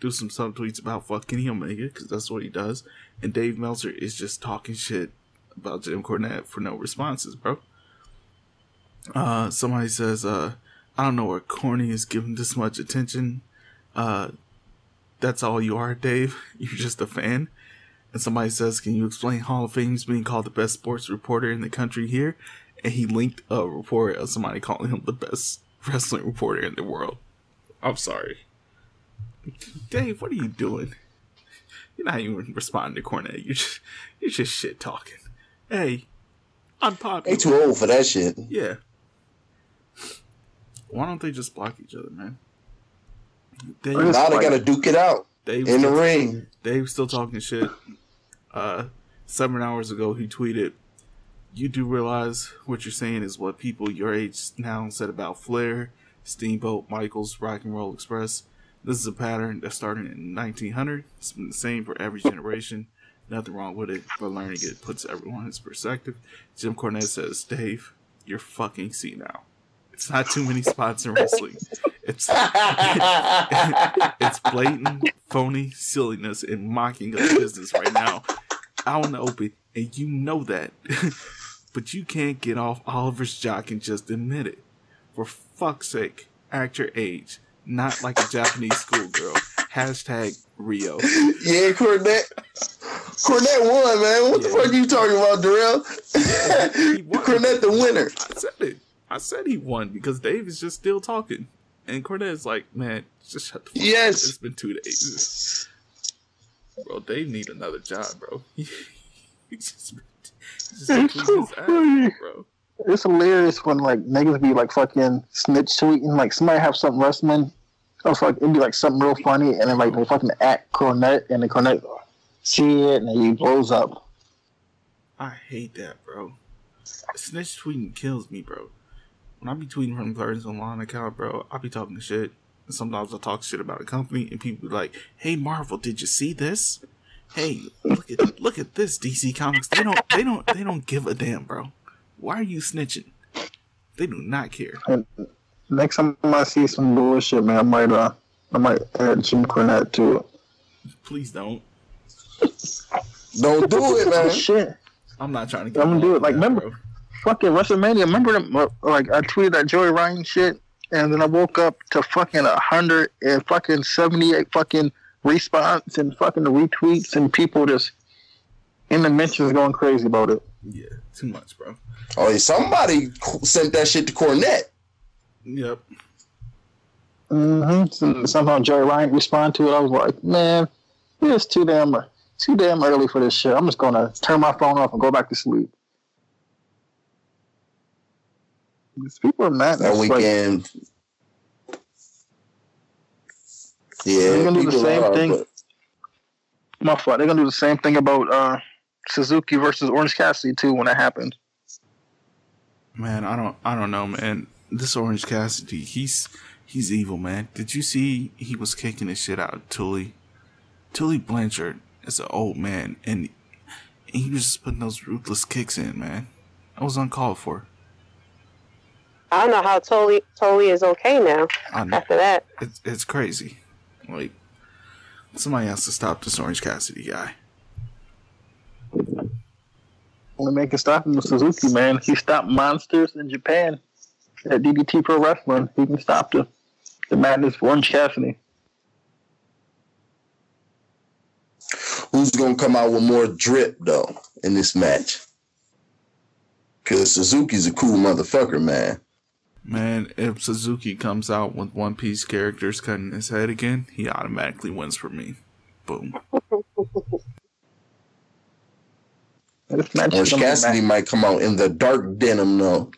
do some subtweets about fucking Omega because that's what he does. And Dave Meltzer is just talking shit about Jim Cornette for no responses, bro. Uh, somebody says, uh, I don't know where corny is given this much attention. Uh, that's all you are, Dave. (laughs) You're just a fan. And somebody says, Can you explain Hall of Fame's being called the best sports reporter in the country here? And he linked a report of somebody calling him the best (laughs) wrestling reporter in the world. I'm sorry. Dave, what are you doing? You're not even responding to Cornette. You're just, you're just shit talking. Hey, I'm popular. They too old for that shit. Yeah. Why don't they just block each other, man? Just- Now they gotta duke it out Dave in the ring. Dave's still talking shit. Uh, seven hours ago, he tweeted, "You do realize what you're saying is what people your age now said about Flair, Steamboat, Michaels, Rock and Roll Express. This is a pattern that started in 1900. It's been the same for every generation. Nothing wrong with it, but learning it puts everyone in perspective." Jim Cornette says, "Dave, you're fucking senile. It's not too many spots in wrestling. (laughs) It's (laughs) it's blatant, phony silliness and mocking of business right now out in the open, and you know that. (laughs) but you can't get off Oliver's jock and just admit it. For fuck's sake, act your age, not like a Japanese schoolgirl. Hashtag Rio. Yeah, Cornette. Cornette won, man. What the fuck are you talking about, Darrell? won. (laughs) Cornette the winner. I said it. I said he won because Dave is just still talking. And Cornette's like, man, just shut the fuck Yes. up. It's been two days. Bro, they need another job, bro. he (laughs) just, he just been tweeting his ass bro. It's hilarious when like niggas be like fucking snitch tweeting, like somebody have something wrestling. Oh fuck, it'd be like something real funny, and then like they fucking act Cornette, and the Cornette see it, and he blows up. I hate that, bro. Snitch tweeting kills me, bro. When I be tweeting from Blerds Online account, bro, I be talking shit. And sometimes I talk shit about a company, and people be like, "Hey, Marvel, did you see this? Hey, look at look at this DC Comics. They don't they don't they don't give a damn, bro. Why are you snitching? They do not care. Next time I see some bullshit, man, I might uh, I might add Jim Cornette to it. Please don't. Don't do it, man. Shit, I'm not trying to get. I'm gonna do it. Like, involved remember- that, fucking WrestleMania. Remember them? Like I tweeted that Joey Ryan shit, and then I woke up to fucking a hundred and fucking seventy eight fucking response and fucking retweets and people just in the mentions going crazy about it. Yeah, too much, bro. Oh, yeah, somebody sent that shit to Cornette. Yep. Mm-hmm. Somehow Joey Ryan responded to it. I was like, man, it's too damn too damn early for this shit. I'm just gonna turn my phone off and go back to sleep. These people are mad. That It's like, weekend. Yeah, They're gonna do the same are, thing. but- My fault. They're gonna do the same thing about uh, Suzuki versus Orange Cassidy too when it happened. Man, I don't I don't know, man. This Orange Cassidy, he's he's evil, man. Did you see he was kicking the shit out of Tully? Tully Blanchard is an old man and he was just putting those ruthless kicks in, man. That was uncalled for. I don't know how Tully Tully is okay now I know. after that. It's it's crazy. Like somebody has to stop this Orange Cassidy guy. Only man can stop him was Suzuki, man. He stopped monsters in Japan at DDT Pro Wrestling. He can stop the the madness for Orange Cassidy. Who's gonna come out with more drip though in this match? Cause Suzuki's a cool motherfucker, man. Man, if Suzuki comes out with One Piece characters cutting his head again, he automatically wins for me. Boom. This match Orange Cassidy mad. might come out in the dark denim though.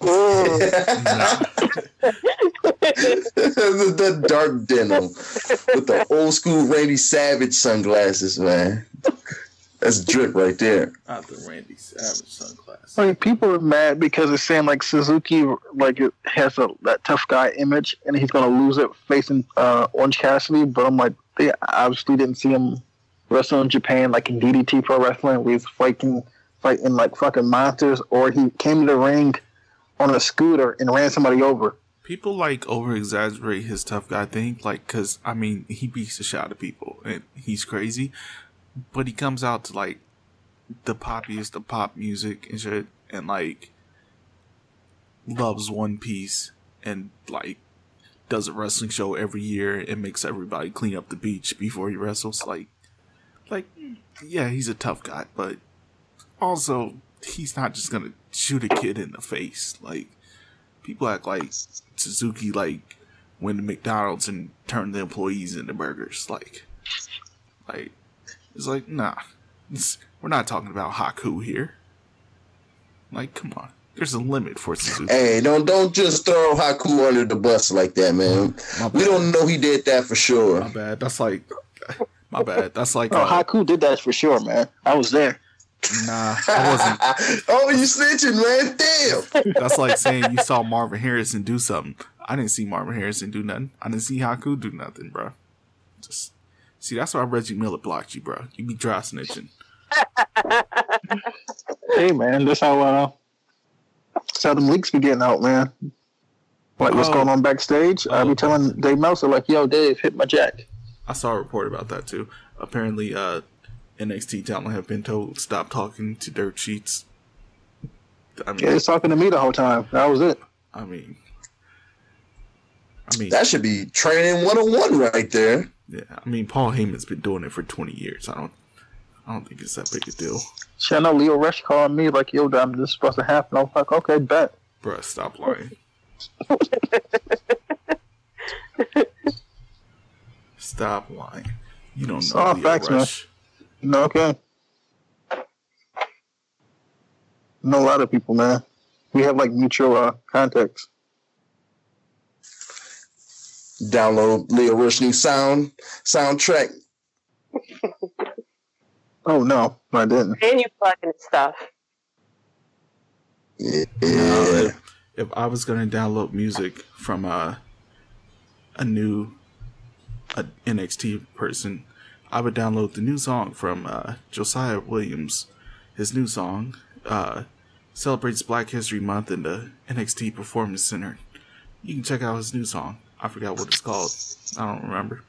Mm. the, (laughs) the dark denim with the old school Randy Savage sunglasses, man. That's drip right there. Not the Randy Savage sunglasses. I mean, people are mad because they're saying like Suzuki like it has a that tough guy image and he's gonna lose it facing uh, Orange Cassidy. But I'm like, they obviously didn't see him wrestle in Japan like in DDT Pro Wrestling where he's fighting fighting like fucking monsters, or he came to the ring on a scooter and ran somebody over. People like over exaggerate his tough guy thing, like, cause I mean, he beats the shit out of people and he's crazy, but he comes out to like the poppiest of pop music and shit, and like loves One Piece and like does a wrestling show every year and makes everybody clean up the beach before he wrestles. Like, like, yeah, he's a tough guy, but also he's not just gonna shoot a kid in the face. Like, people act like Suzuki like went to McDonald's and turned the employees into burgers. Like, like it's like nah, it's, we're not talking about Haku here. Like, come on, there's a limit for Suzuki. Hey, don't don't just throw Haku under the bus like that, man. We don't know he did that for sure. My bad. That's like, my bad. That's like, Oh, uh, Haku did that for sure, man. I was there. nah, I wasn't. (laughs) oh, you snitching, man? Damn. That's like saying you saw Marvin Harrison do something. I didn't see Marvin Harrison do nothing. I didn't see Haku do nothing, bro. Just see, that's why Reggie Miller blocked you, bro. You be dry snitching. (laughs) Hey, man, that's how uh, that's how them leaks be getting out, man. Like what's Oh. going on backstage? I Oh. be telling Dave Meltzer like, "Yo, Dave, hit my jack." I saw a report about that too. Apparently, uh, NXT talent have been told stop talking to dirt sheets. I mean, Yeah, he's talking to me the whole time. That was it. I mean, I mean, That should be training 101 right there. Yeah. I mean, Paul Heyman's been doing it for twenty years. I don't, I don't think it's that big a deal, Shit, I know Lio Rush called me like, "Yo, damn, this is supposed to happen." I was like, "Okay, bet." Bruh, Stop lying. (laughs) Stop lying. You don't know Oh, Lio facts, man. Rush. No, okay. Know a lot of people, man. We have like mutual uh, contacts. Download Lio Rush new sound soundtrack. (laughs) Oh no, I didn't. and you fucking stuff. Yeah. Uh, if, if I was gonna download music from uh, a new a NXT person, I would download the new song from uh, Josiah Williams. His new song uh, celebrates Black History Month in the NXT Performance Center. You can check out his new song. I forgot what it's called. I don't remember.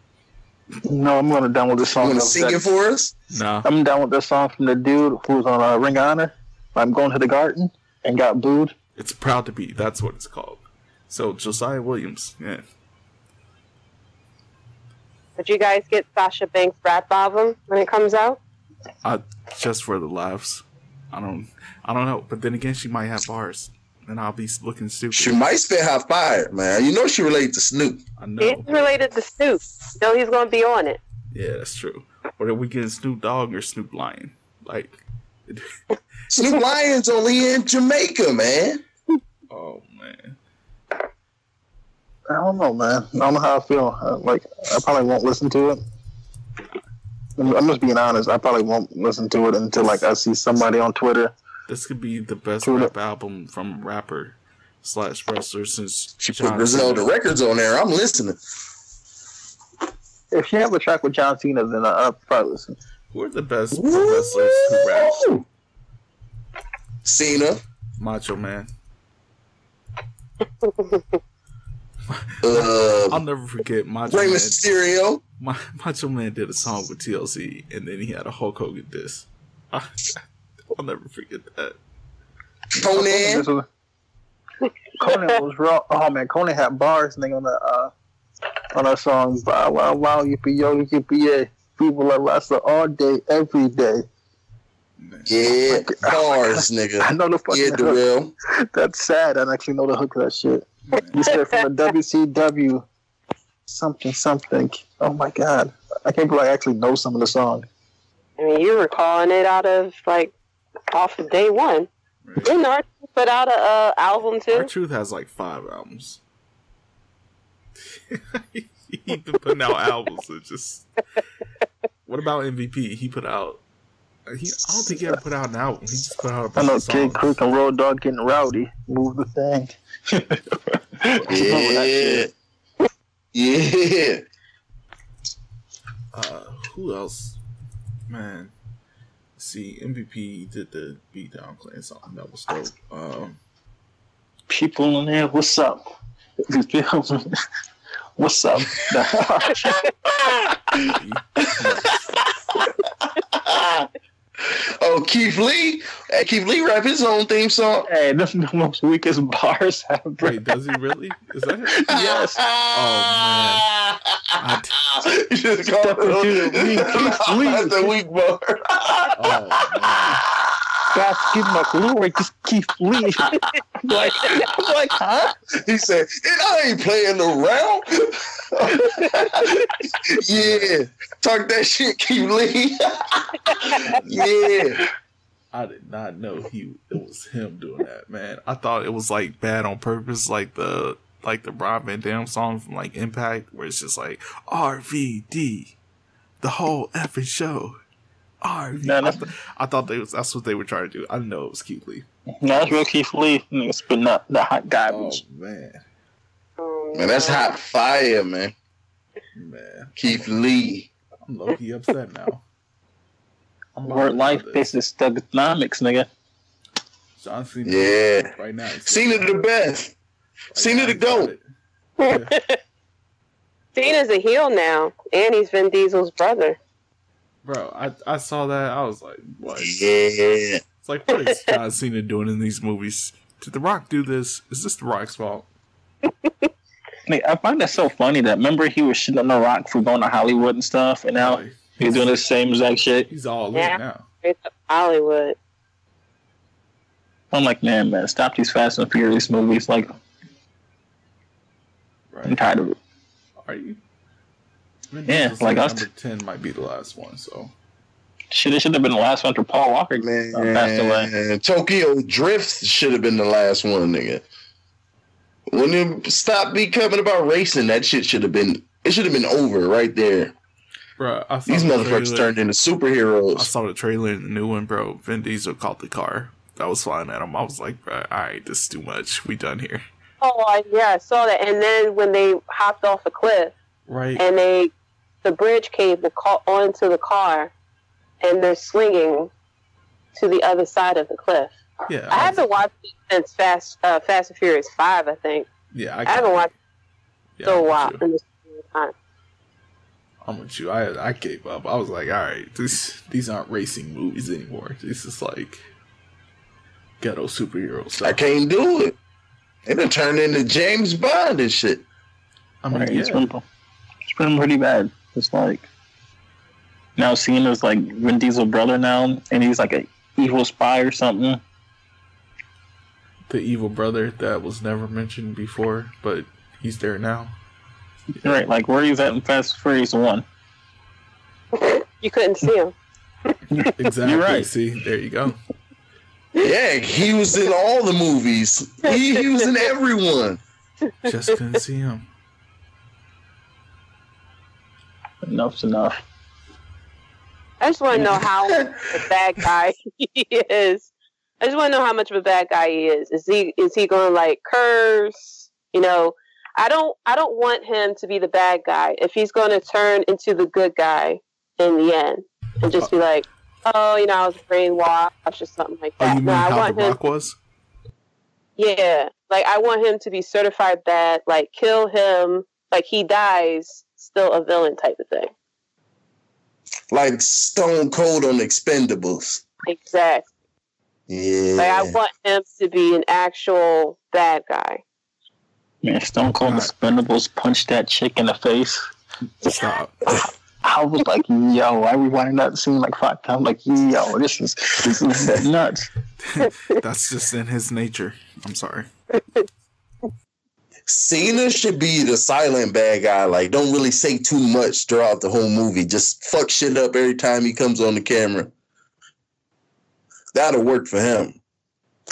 No, I'm gonna download this You song. want to sing it for us? No. I'm down with this song from the dude who's on uh, Ring of Honor. I'm going to the garden and got booed. It's Proud to Be. That's what it's called. So Josiah Williams. Yeah. Did you guys get Sasha Banks' rap album when it comes out? I just for the laughs. I don't. I don't know. But then again, she might have bars, and I'll be looking stupid. She might spit hot fire, man. You know she related to Snoop. I know. It's related to Snoop. No, he's going to be on it. Yeah, that's true. Or are we getting Snoop Dogg or Snoop Lion? Like, (laughs) Snoop Lions only in Jamaica, man. oh man. I don't know, man. I don't know how I feel. Uh, like I probably won't listen to it. I'm I'm just being honest. I probably won't listen to it until like I see somebody on Twitter. This could be the best True rap album from rapper slash wrestler since She put John Griselda Cena. records on there. I'm listening. If she have a track with John Cena, then I- I'll probably listen. Who are the best pro wrestlers who rap? Cena, Macho Man. uh, (laughs) I'll never forget Macho Rey Man. Mysterio. Ma- Macho Man did a song with TLC, and then he had a Hulk Hogan diss. (laughs) I, I'll never forget that. Konnan. Was- Konnan was raw. Oh man, Konnan had bars nigga on the uh, on our song. Wow, wow, wow, yippee yo, yippee yay. People are wrestling all day, every day. Yeah, (laughs) bars, nigga. I know the fucking Yeah, hook. Darrell. That's sad. I actually know the hook of that shit. You said from the WCW something something. Oh my god, I can't believe I actually know some of the song. I mean, you were calling it out of like off of day one. Didn't Art put out a uh, album Our too? Truth has like five albums. (laughs) He's been putting out albums. It just. (laughs) What about MVP? He put out. He, I don't think he ever put out an album. He just put out a I bunch know of Kid songs. Creek and Road Dog getting rowdy. Move the thing. (laughs) Yeah. Yeah. Uh, who else? Man, see, MVP did the beatdown clan song. That was dope. Um, People in there, what's up? You feel me? What's up? (laughs) (laughs) Oh, Keith Lee. Hey, Keith Lee rap his own theme song. hey, this is the most weakest bars ever. wait, does he really? Is that it? (laughs) Yes. (laughs) Oh, I t- you just called Step into the it weak Keith Lee. (laughs) That's the weak bar. oh man. God, give my glory, just keep Lee. (laughs) like, like, huh? He said, and I ain't playing around. (laughs) yeah. Talk that shit, keep Lee. (laughs) yeah. I did not know he it was him doing that, man. I thought it was like bad on purpose, like the like the Rob Van Dam song from like Impact, where it's just like RVD, the whole effing show. Oh, RVD. No, I, th- I thought they was that's what they were trying to do. I didn't know it was Keith Lee. No, that's real Keith Lee. Nigga spitting up the hot Oh garbage. man, Oh, Man, that's hot fire, man. man, Keith Lee. I'm low key upset now. I'm Word life this. business thuganomics, nigga. John Cena. Yeah. Right now. he's- Cena the best. right Cena now the he's GOAT. it. Yeah. (laughs) Cena's a heel now, and he's Vin Diesel's brother. Bro, I, I saw that. I was like, what? Yeah. It's like, what is John Cena doing in these movies? Did The Rock do this? Is this The Rock's fault? Nigga, I find that so funny that remember he was shitting on The Rock for going to Hollywood and stuff, and now Like, he's doing the same exact shit. he's all Yeah. in now. Straight up Hollywood. I'm like, man, man, stop these Fast and Furious movies. Like, I'm tired of it. Are you? Vin Yeah, Diesel's like us- number ten might be the last one. So Shit, it should have been the last one after Paul Walker uh, passed away. Man, Tokyo Drift should have been the last one, nigga. When it stopped becoming about racing, that shit should have been. It should have been over right there. bro, These the motherfuckers trailer- turned into superheroes. I saw the trailer in the new one, bro. Vin Diesel caught the car that was flying at him. I was like, bro, all right, this is too much. We done here, Oh, I, yeah, I saw that. And then when they hopped off a cliff, right? and they, the bridge cable caught onto the car, and they're swinging to the other side of the cliff. yeah, I haven't watched it since Fast, uh, Fast and Furious Five, I think. yeah, I, I haven't watched yeah, it so I'm a with while in this time. I'm with you. I I gave up. I was like, all right, these these aren't racing movies anymore. This is like ghetto superhero I can't do it. They done turned into James Bond and shit. I mean, Right, it's, yeah, been, it's been pretty bad. It's like now seeing Cena's like Vin Diesel's brother now, and he's like a evil spy or something. the evil brother that was never mentioned before, but he's there now. Right, like where he's at in Fast and Furious One. You couldn't see him. (laughs) Exactly. right. See, there you go. Yeah, he was in all the movies. He, he was in everyone. Just couldn't see him. Enough's enough. I just want to know how much of a bad guy (laughs) he is. I just want to know how much of a bad guy he is. Is he is he going to like curse? You know, I don't I don't want him to be the bad guy. If he's going to turn into the good guy in the end and just be like, oh, you know, I was brainwashed or something like Oh, that. you mean no, I want The him. Rock was? Yeah, like I want him to be certified bad. Like kill him. Like he dies, still a villain type of thing. Like Stone Cold on Expendables. Exactly. Yeah. Like I want him to be an actual bad guy. Man, Stone Cold Expendables punched that chick in the face. Stop. I was like, yo, I rewinded that scene like five times. Like, yo, this is this is (laughs) nuts. That's just in his nature. I'm sorry. Cena should be the silent bad guy. Like, don't really say too much throughout the whole movie. Just fuck shit up every time he comes on the camera. That'll work for him.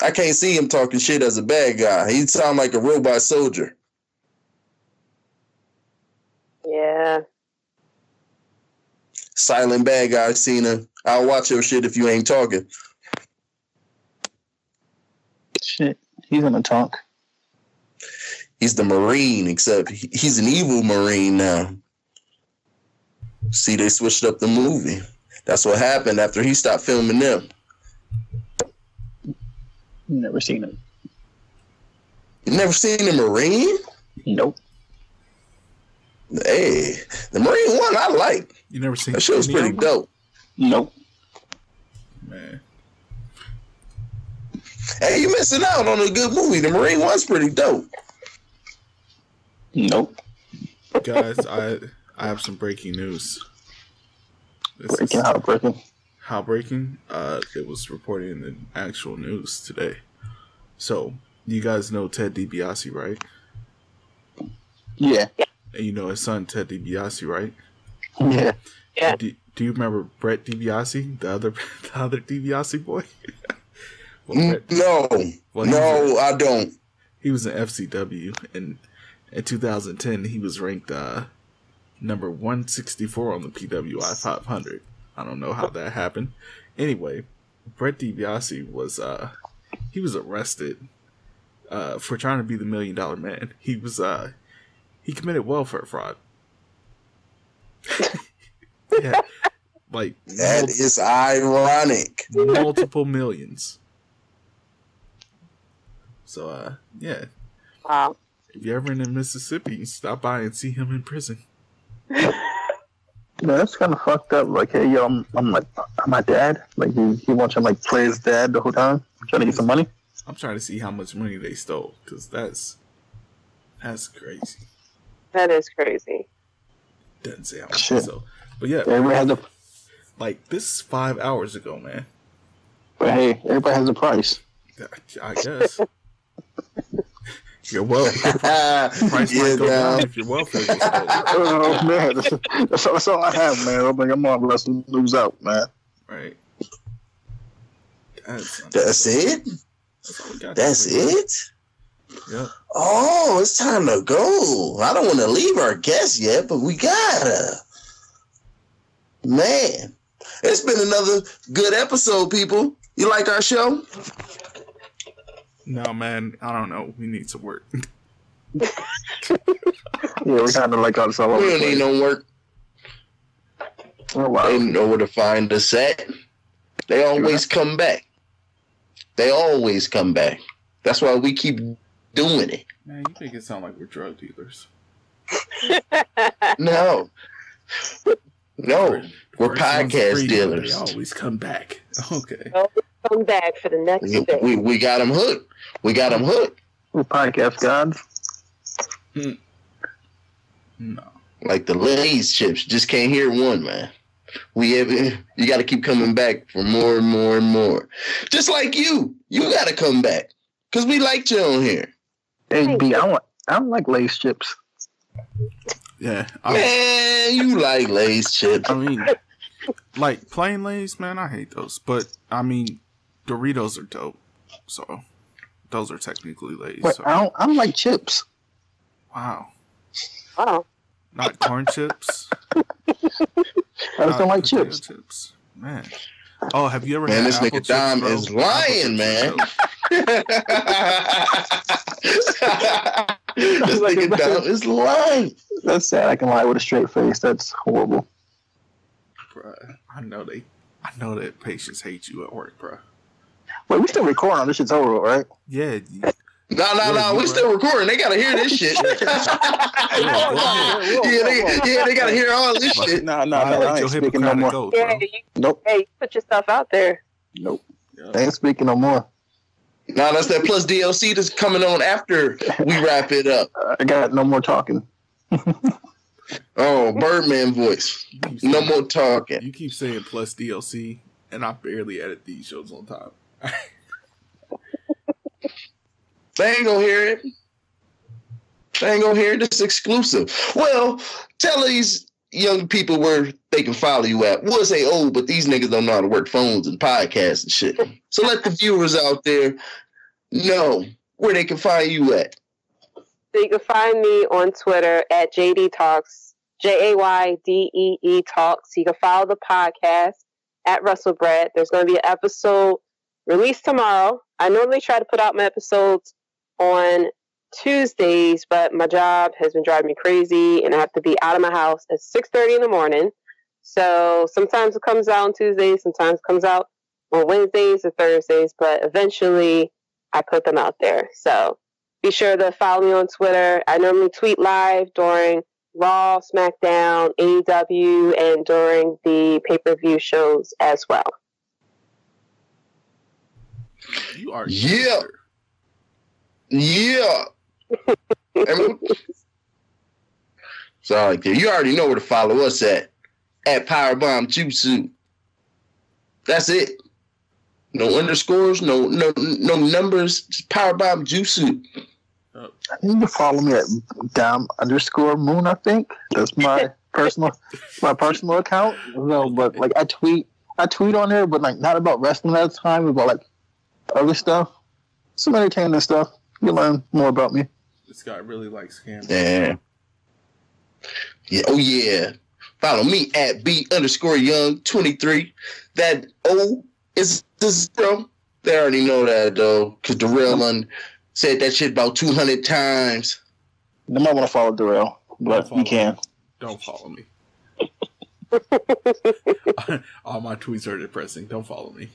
I can't see him talking shit as a bad guy. He'd sound like a robot soldier. Yeah. Silent bad guy, Cena. I'll watch your shit if you ain't talking. Shit, he's gonna talk. He's the Marine, except he's an evil Marine now. See, they switched up the movie. That's what happened after he stopped filming them. Never seen him. You never seen the Marine? Nope. Hey, the Marine one I like. You never seen That shit was pretty dope. Nope. Man. Hey, you missing out on a good movie. The Marine one's pretty dope. Nope. Guys, I I have some breaking news. This Breaking is out, breaking. how breaking? Uh, it was reported in the actual news today. So, you guys know Ted DiBiase, right? Yeah. And you know his son Ted DiBiase, right? Yeah. Yeah. Do, do you remember Brett DiBiase, the other (laughs) the other DiBiase boy? (laughs) well, Mm, Brett, No, well, he was no, I don't. he was in FCW, and in 2010 he was ranked uh, number 164 on the PWI 500. I don't know how that happened. Anyway, Brett DiBiase was uh, he was arrested uh, for trying to be the million dollar man. He was uh, he committed welfare fraud. (laughs) yeah, like That mul- is ironic. multiple millions. So uh, yeah, Wow. If you're ever in Mississippi, stop by and see him in prison. Yeah, that's kind of fucked up. Like, hey, yo, I'm, I'm like, I'm my dad. Like, he, he wants to like play his dad the whole time, trying to get some money. I'm trying to see how much money they stole because that's that's crazy. That is crazy. Doesn't say how much Shit. they stole, but yeah, Everybody has a, like this is five hours ago, man. but hey, everybody has a price. I guess. (laughs) Your wealth (laughs) price yeah, down if your welfare was stolen. (laughs) oh man, that's, that's, all, that's all I have, man. I'm like, I'm on, let's lose out, man. Right. That's, that's it. That's, all we got That's it. Yep. Oh, it's time to go. I don't want to leave our guests yet, but we gotta. Man, it's been another good episode, people. You like our show? No, man. I don't know. We need to work. (laughs) Yeah, we kind of like all this all over We don't need no work. Oh, They wow. know where to find us at. They always come back. They always come back. That's why we keep doing it. Man, you make it sound like we're drug dealers. No. No. We're First one's podcast free, dealers. They always come back. (laughs) Okay. Come back for the next We, bit. we, we got them hooked. We got them hooked. We're podcast gods. Hmm. No. Like the Lay's chips. Just can't hear one, man. We have, (laughs) you got to keep coming back for more and more and more. Just like you. You got to come back. Because we liked you on here. Hey, B, I don't, I don't like Lay's chips. Yeah. I, Man, you like Lay's chips. I mean, like plain Lay's, man. I hate those. But I mean, Doritos are dope. So those are technically Lay's. But So, I don't, I don't like chips. wow. Wow. Not corn chips. I just not don't like chips. chips. Man. Oh, have you ever Man, had this apple nigga chips, Dom bro? is lying, man. are (laughs) dope. this Like nigga a- Dom is lying. That's sad. I can lie with a straight face. That's horrible. Bruh, I know they I know that patients hate you at work, bro. Wait, we still recording on this shit's over, right? Yeah, you- No, no, no. We right. still recording. They gotta hear this (laughs) shit. (laughs) yeah, they, yeah, they gotta hear all this shit. No, no, I no. I ain't speaking no more. oath, Yeah, you, Nope, hey, you put yourself out there. nope. Yeah. I ain't speaking no more. Now that's that plus DLC that's coming on after we wrap it up. (laughs) I got no more talking. Oh, Birdman voice. You No more talking. You keep saying plus DLC, and I barely edit these shows on time. They ain't gonna hear it. They ain't gonna hear it. It's exclusive. Well, tell these young people where they can follow you at. We'll say old, but these niggas don't know how to work phones and podcasts and shit. So let the viewers out there know where they can find you at. So you can find me on Twitter at Jaydee Talks, J A Y D E E Talks. You can follow the podcast at Wrestlebread. There's going to be an episode released tomorrow. I normally try to put out my episodes on Tuesdays, but my job has been driving me crazy, and I have to be out of my house at 6:30 in the morning. So sometimes it comes out on Tuesdays, sometimes it comes out on Wednesdays or Thursdays, but eventually I put them out there. So be sure to follow me on Twitter. I normally tweet live during Raw, SmackDown, AEW, and during the pay per view shows as well. You are Yeah. Yeah. And- Sorry, kid. You already know where to follow us at. At Powerbomb Jutsu. That's it. No underscores, no no no numbers. Just Powerbomb Jutsu. You can follow me at Dom underscore Moon. I think that's my (laughs) personal my personal account. No, but like I tweet I tweet on there, but like not about wrestling at the time, about like other stuff, some entertaining stuff. You learn more about me. This guy really likes scamming. Yeah. Yeah. Oh yeah. Follow me at B underscore young 23. That O is the zero. They already know that though, because Darrell done said that shit about 200 times. You might want to follow Darrell, but follow you can. Don't follow me. (laughs) (laughs) all my tweets are depressing. Don't follow me.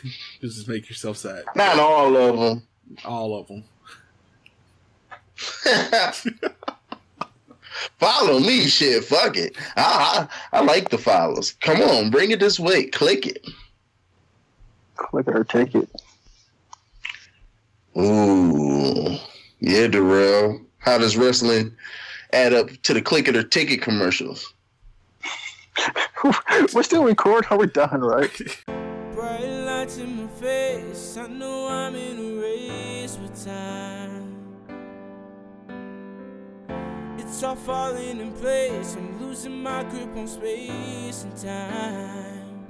(laughs) Just make yourself sad. Not all of them. All of them. (laughs) Follow me, shit. Fuck it. I, I I like the follows. Come on, bring it this way. Click it. Click it or take it. Ooh, yeah, Darrell. How does wrestling add up to the click it or ticket commercials? (laughs) We're still recording. Are we done? Right? It's all falling in place. I'm losing my grip on space and time.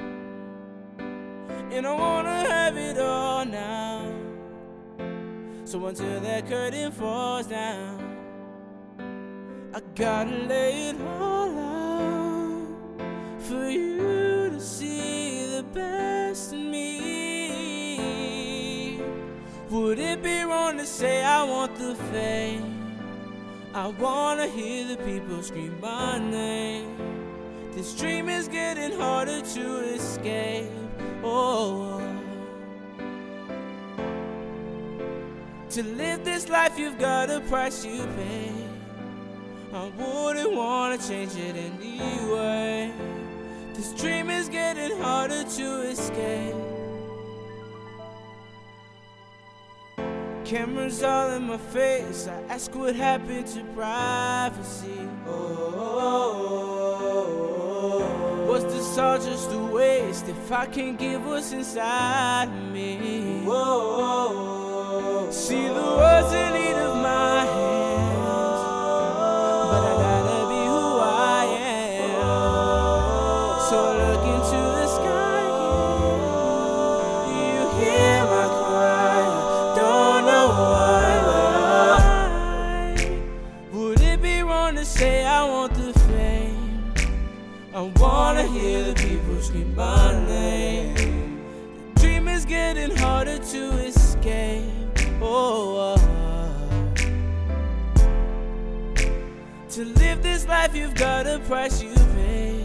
And I wanna have it all now. So until that curtain falls down, I gotta lay it all out for you to see the best in me. Would it be wrong to say I want the fame? I wanna hear the people scream my name. This dream is getting harder to escape. Oh. To live this life, you've got a price you pay. I wouldn't wanna change it anyway. This dream is getting harder to escape. Cameras all in my face. I ask what happened to privacy. Oh, was this all just a waste if I can't give what's inside me? See the world's in need of this life, you've got a price you pay.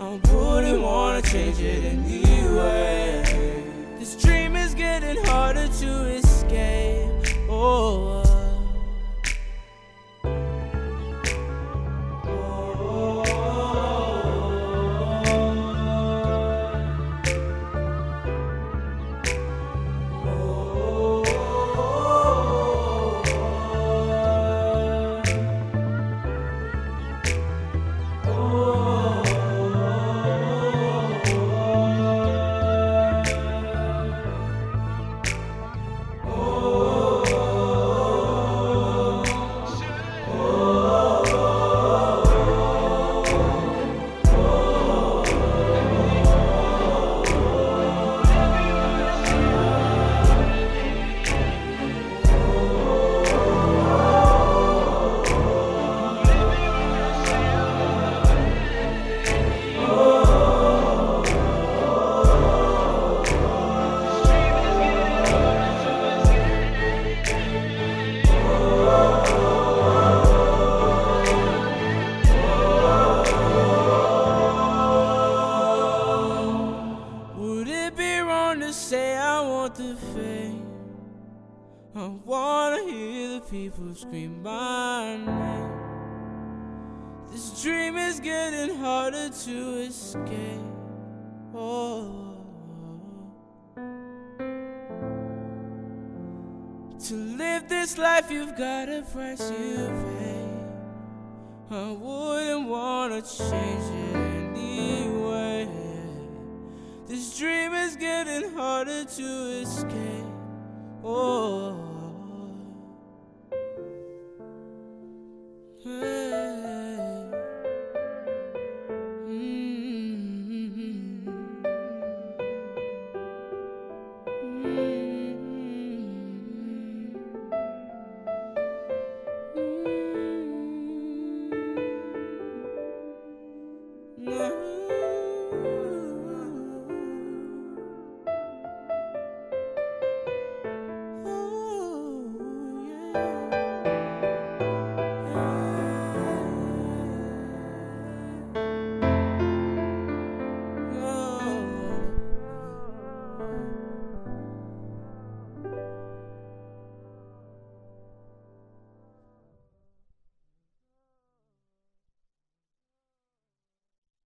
I wouldn't wanna change it anyway. This dream is getting harder to escape. Oh. life you've got a price you pay. I wouldn't wanna change it anyway. This dream is getting harder to escape. Oh. Hey.